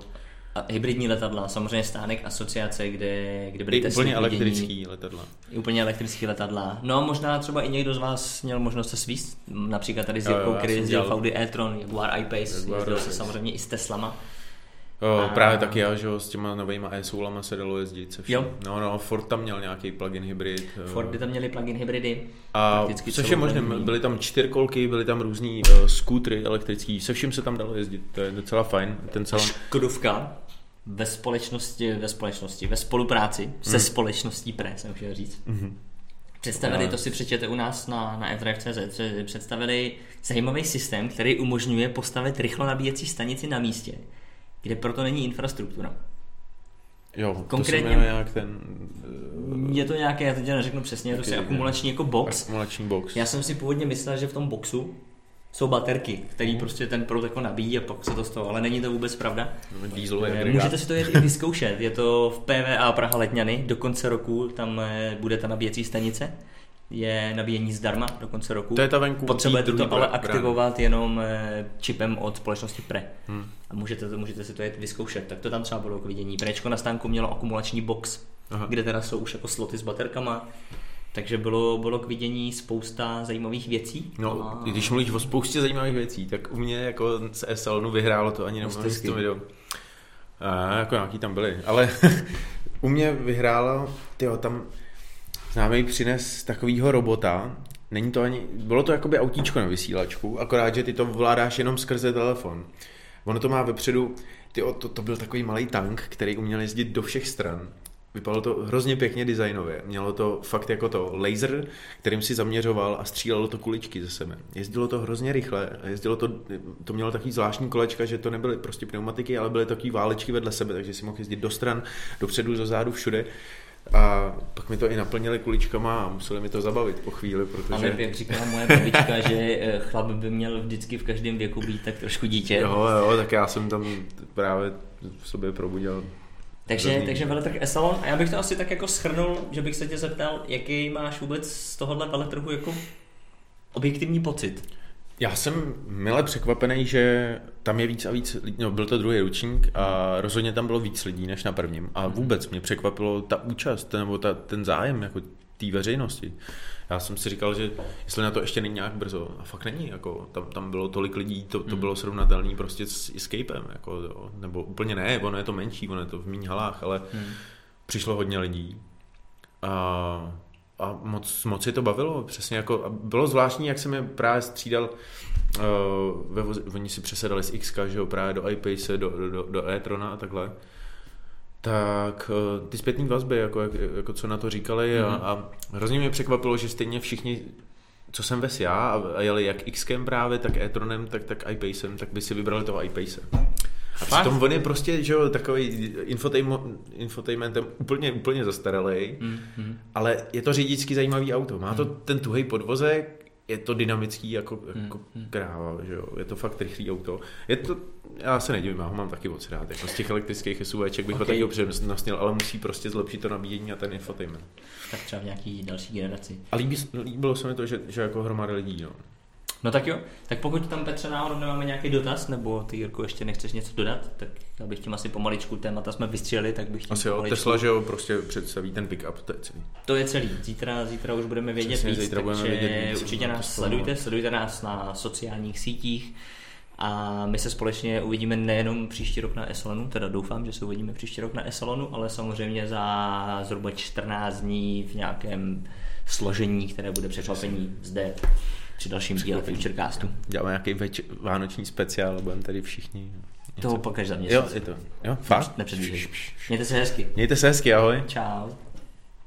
A hybridní letadla, samozřejmě stánek asociace, kde, kde byly i testy úplně elektrický letadla. I úplně elektrický letadla. No možná třeba i někdo z vás měl možnost se svíst, například tady s Jirkou, který jezdil Audi e-tron, Jaguar I-Pace, jezdil se samozřejmě i s Teslama. Právě taky já, že jo, s těma novejma e-soulama se dalo jezdit se vším. Jo. No, no, Ford tam měl nějaký plug-in hybrid. eh, Fordy tam měli plug-in hybridy. A což je možné, byly tam čtyřkolky, byly tam různý uh, skútry elektrický, se vším se tam dalo jezdit, to je docela fajn. Ten salon, Škodovka ve společnosti, ve společnosti, ve spolupráci Hmm. se společností PRE, jsem chtěl říct. Mhm. Představili, to si přečtěte u nás na, na fdrive.cz, že představili zajímavý systém, který umožňuje postavit rychlo nabíjecí stanici na místě, kde proto není infrastruktura. jo, to konkrétně- se jmenuje jak ten Je to nějaké, já teď neřeknu přesně, je to Jaký- si akumulační jako box. akumulační box. Já jsem si původně myslel, že v tom boxu jsou baterky, který prostě ten proud jako nabíjí a pak se to z toho, ale není to vůbec pravda. Dieselový Eh, agregát. Můžete si to jet i vyzkoušet, je to v PVA Praha Letňany, do konce roku tam eh, bude ta nabíjecí stanice, je nabíjení zdarma do konce roku. To je ta venku. Potřebujete to ale aktivovat jenom eh, čipem od společnosti PRE. Hmm. A můžete, to, můžete si to jet vyzkoušet. Tak to tam třeba bylo k vidění. Prečko na stánku mělo akumulační box, Aha. kde teda jsou už jako sloty s baterkama. Takže bylo, bylo k vidění spousta zajímavých věcí. No, A- když mluvíš o spoustě zajímavých věcí, tak u mě jako z S-Salonu vyhrálo to ani nemůžu to video. A, jako nějaký tam byly, ale u mě vyhrálo, tyjo, tam známý přines takovýho robota, není to ani, bylo to jakoby autíčko na vysílačku, akorát, že ty to ovládáš jenom skrze telefon. Ono to má vepředu, tyjo, to, to byl takový malý tank, který uměl jezdit do všech stran. Vypadalo to hrozně pěkně designově. Mělo to fakt jako to laser, kterým si zaměřoval a střílelo to kuličky ze sebe. Jezdilo to hrozně rychle. Jezdilo to, to mělo takový zvláštní kolečka, že to nebyly prostě pneumatiky, ale byly takové válečky vedle sebe, takže si mohl jezdit do stran, dopředu, do zádu, všude. A pak mi to i naplnili kuličkama a museli mi to zabavit po chvíli, protože... ne, jak říkala moje babička, že eh, chlap by měl vždycky v každém věku být tak trošku dítě. Jo, jo, tak já jsem tam právě v sobě probudil. Takže, Hrozný. takže veletrh Esalon. A já bych to asi tak jako schrnul, že bych se tě zeptal, jaký máš vůbec z tohohle veletrhu jako objektivní pocit. Já jsem mile překvapený, že tam je víc a víc lidí, no byl to druhý ručník a rozhodně tam bylo víc lidí než na prvním a vůbec mě překvapilo ta účast nebo ta, ten zájem jako té veřejnosti. Já jsem si říkal, že jestli na to ještě není nějak brzo, a fakt není, jako tam, tam bylo tolik lidí, to, to Hmm. bylo srovnatelné prostě s Escapem, jako, jo, nebo úplně ne, ono je to menší, ono je to v méně halách, ale Hmm. přišlo hodně lidí a, a moc, moc je to bavilo, přesně jako, a bylo zvláštní, jak jsem je právě střídal, uh, ve oni si přesedali z XK, že jo, právě do iPace, do, do, do, e-trona a takhle, tak uh, ty zpětné vazby, jako, jak, jako co na to říkali a, Mhm. a hrozně mě překvapilo, že stejně všichni co jsem ves já a a jeli jak Xkem právě, tak e-tronem, tak, tak iPacem, tak by si vybrali toho iPace. A Fakt? přitom on je prostě, že jo, takový infotainment, infotainmentem úplně, úplně zastaralý, Hmm. Hmm. ale je to řidičsky zajímavý auto. Má to ten tuhej podvozek, je to dynamický jako, jako Hmm. kráva, že jo. Je to fakt rychlý auto. Je to, já se nedivím, já ho mám taky moc rád. Jako z těch elektrických SUVček bych Ok. ho taky upřednostnil, ale musí prostě zlepšit to nabíjení a ten infotainment. Tak třeba v nějaký další generaci. A líbí, líbilo se mi to, že, že jako hromada lidí, no. No tak jo, tak pokud tam Petře náhodou nemáme nějaký dotaz, nebo ty Jirko ještě nechceš něco dodat, tak já bych tím asi pomaličku témata jsme vystřelili, tak bych tím Asi jo, pomaličku... Tesla, že jo, prostě představí ten pick-up, to je celý. To je celý. Zítra, zítra už budeme vědět Přesně, víc, zítra budeme takže vědět víc, určitě no, nás sledujte, sledujte nás na sociálních sítích a my se společně uvidíme nejenom příští rok na Esalonu, teda doufám, že se uvidíme příští rok na Esalonu, ale samozřejmě za zhruba 14 dní v nějakém složení, které bude překvapení zde při dalším díle Futurecastu. Děláme nějaký več- vánoční speciál, budeme tady všichni. To pokaž za měsíc. Jo, je to. Jo, fakt? Nepředvídej. Mějte se hezky. Mějte se hezky, ahoj. Čau.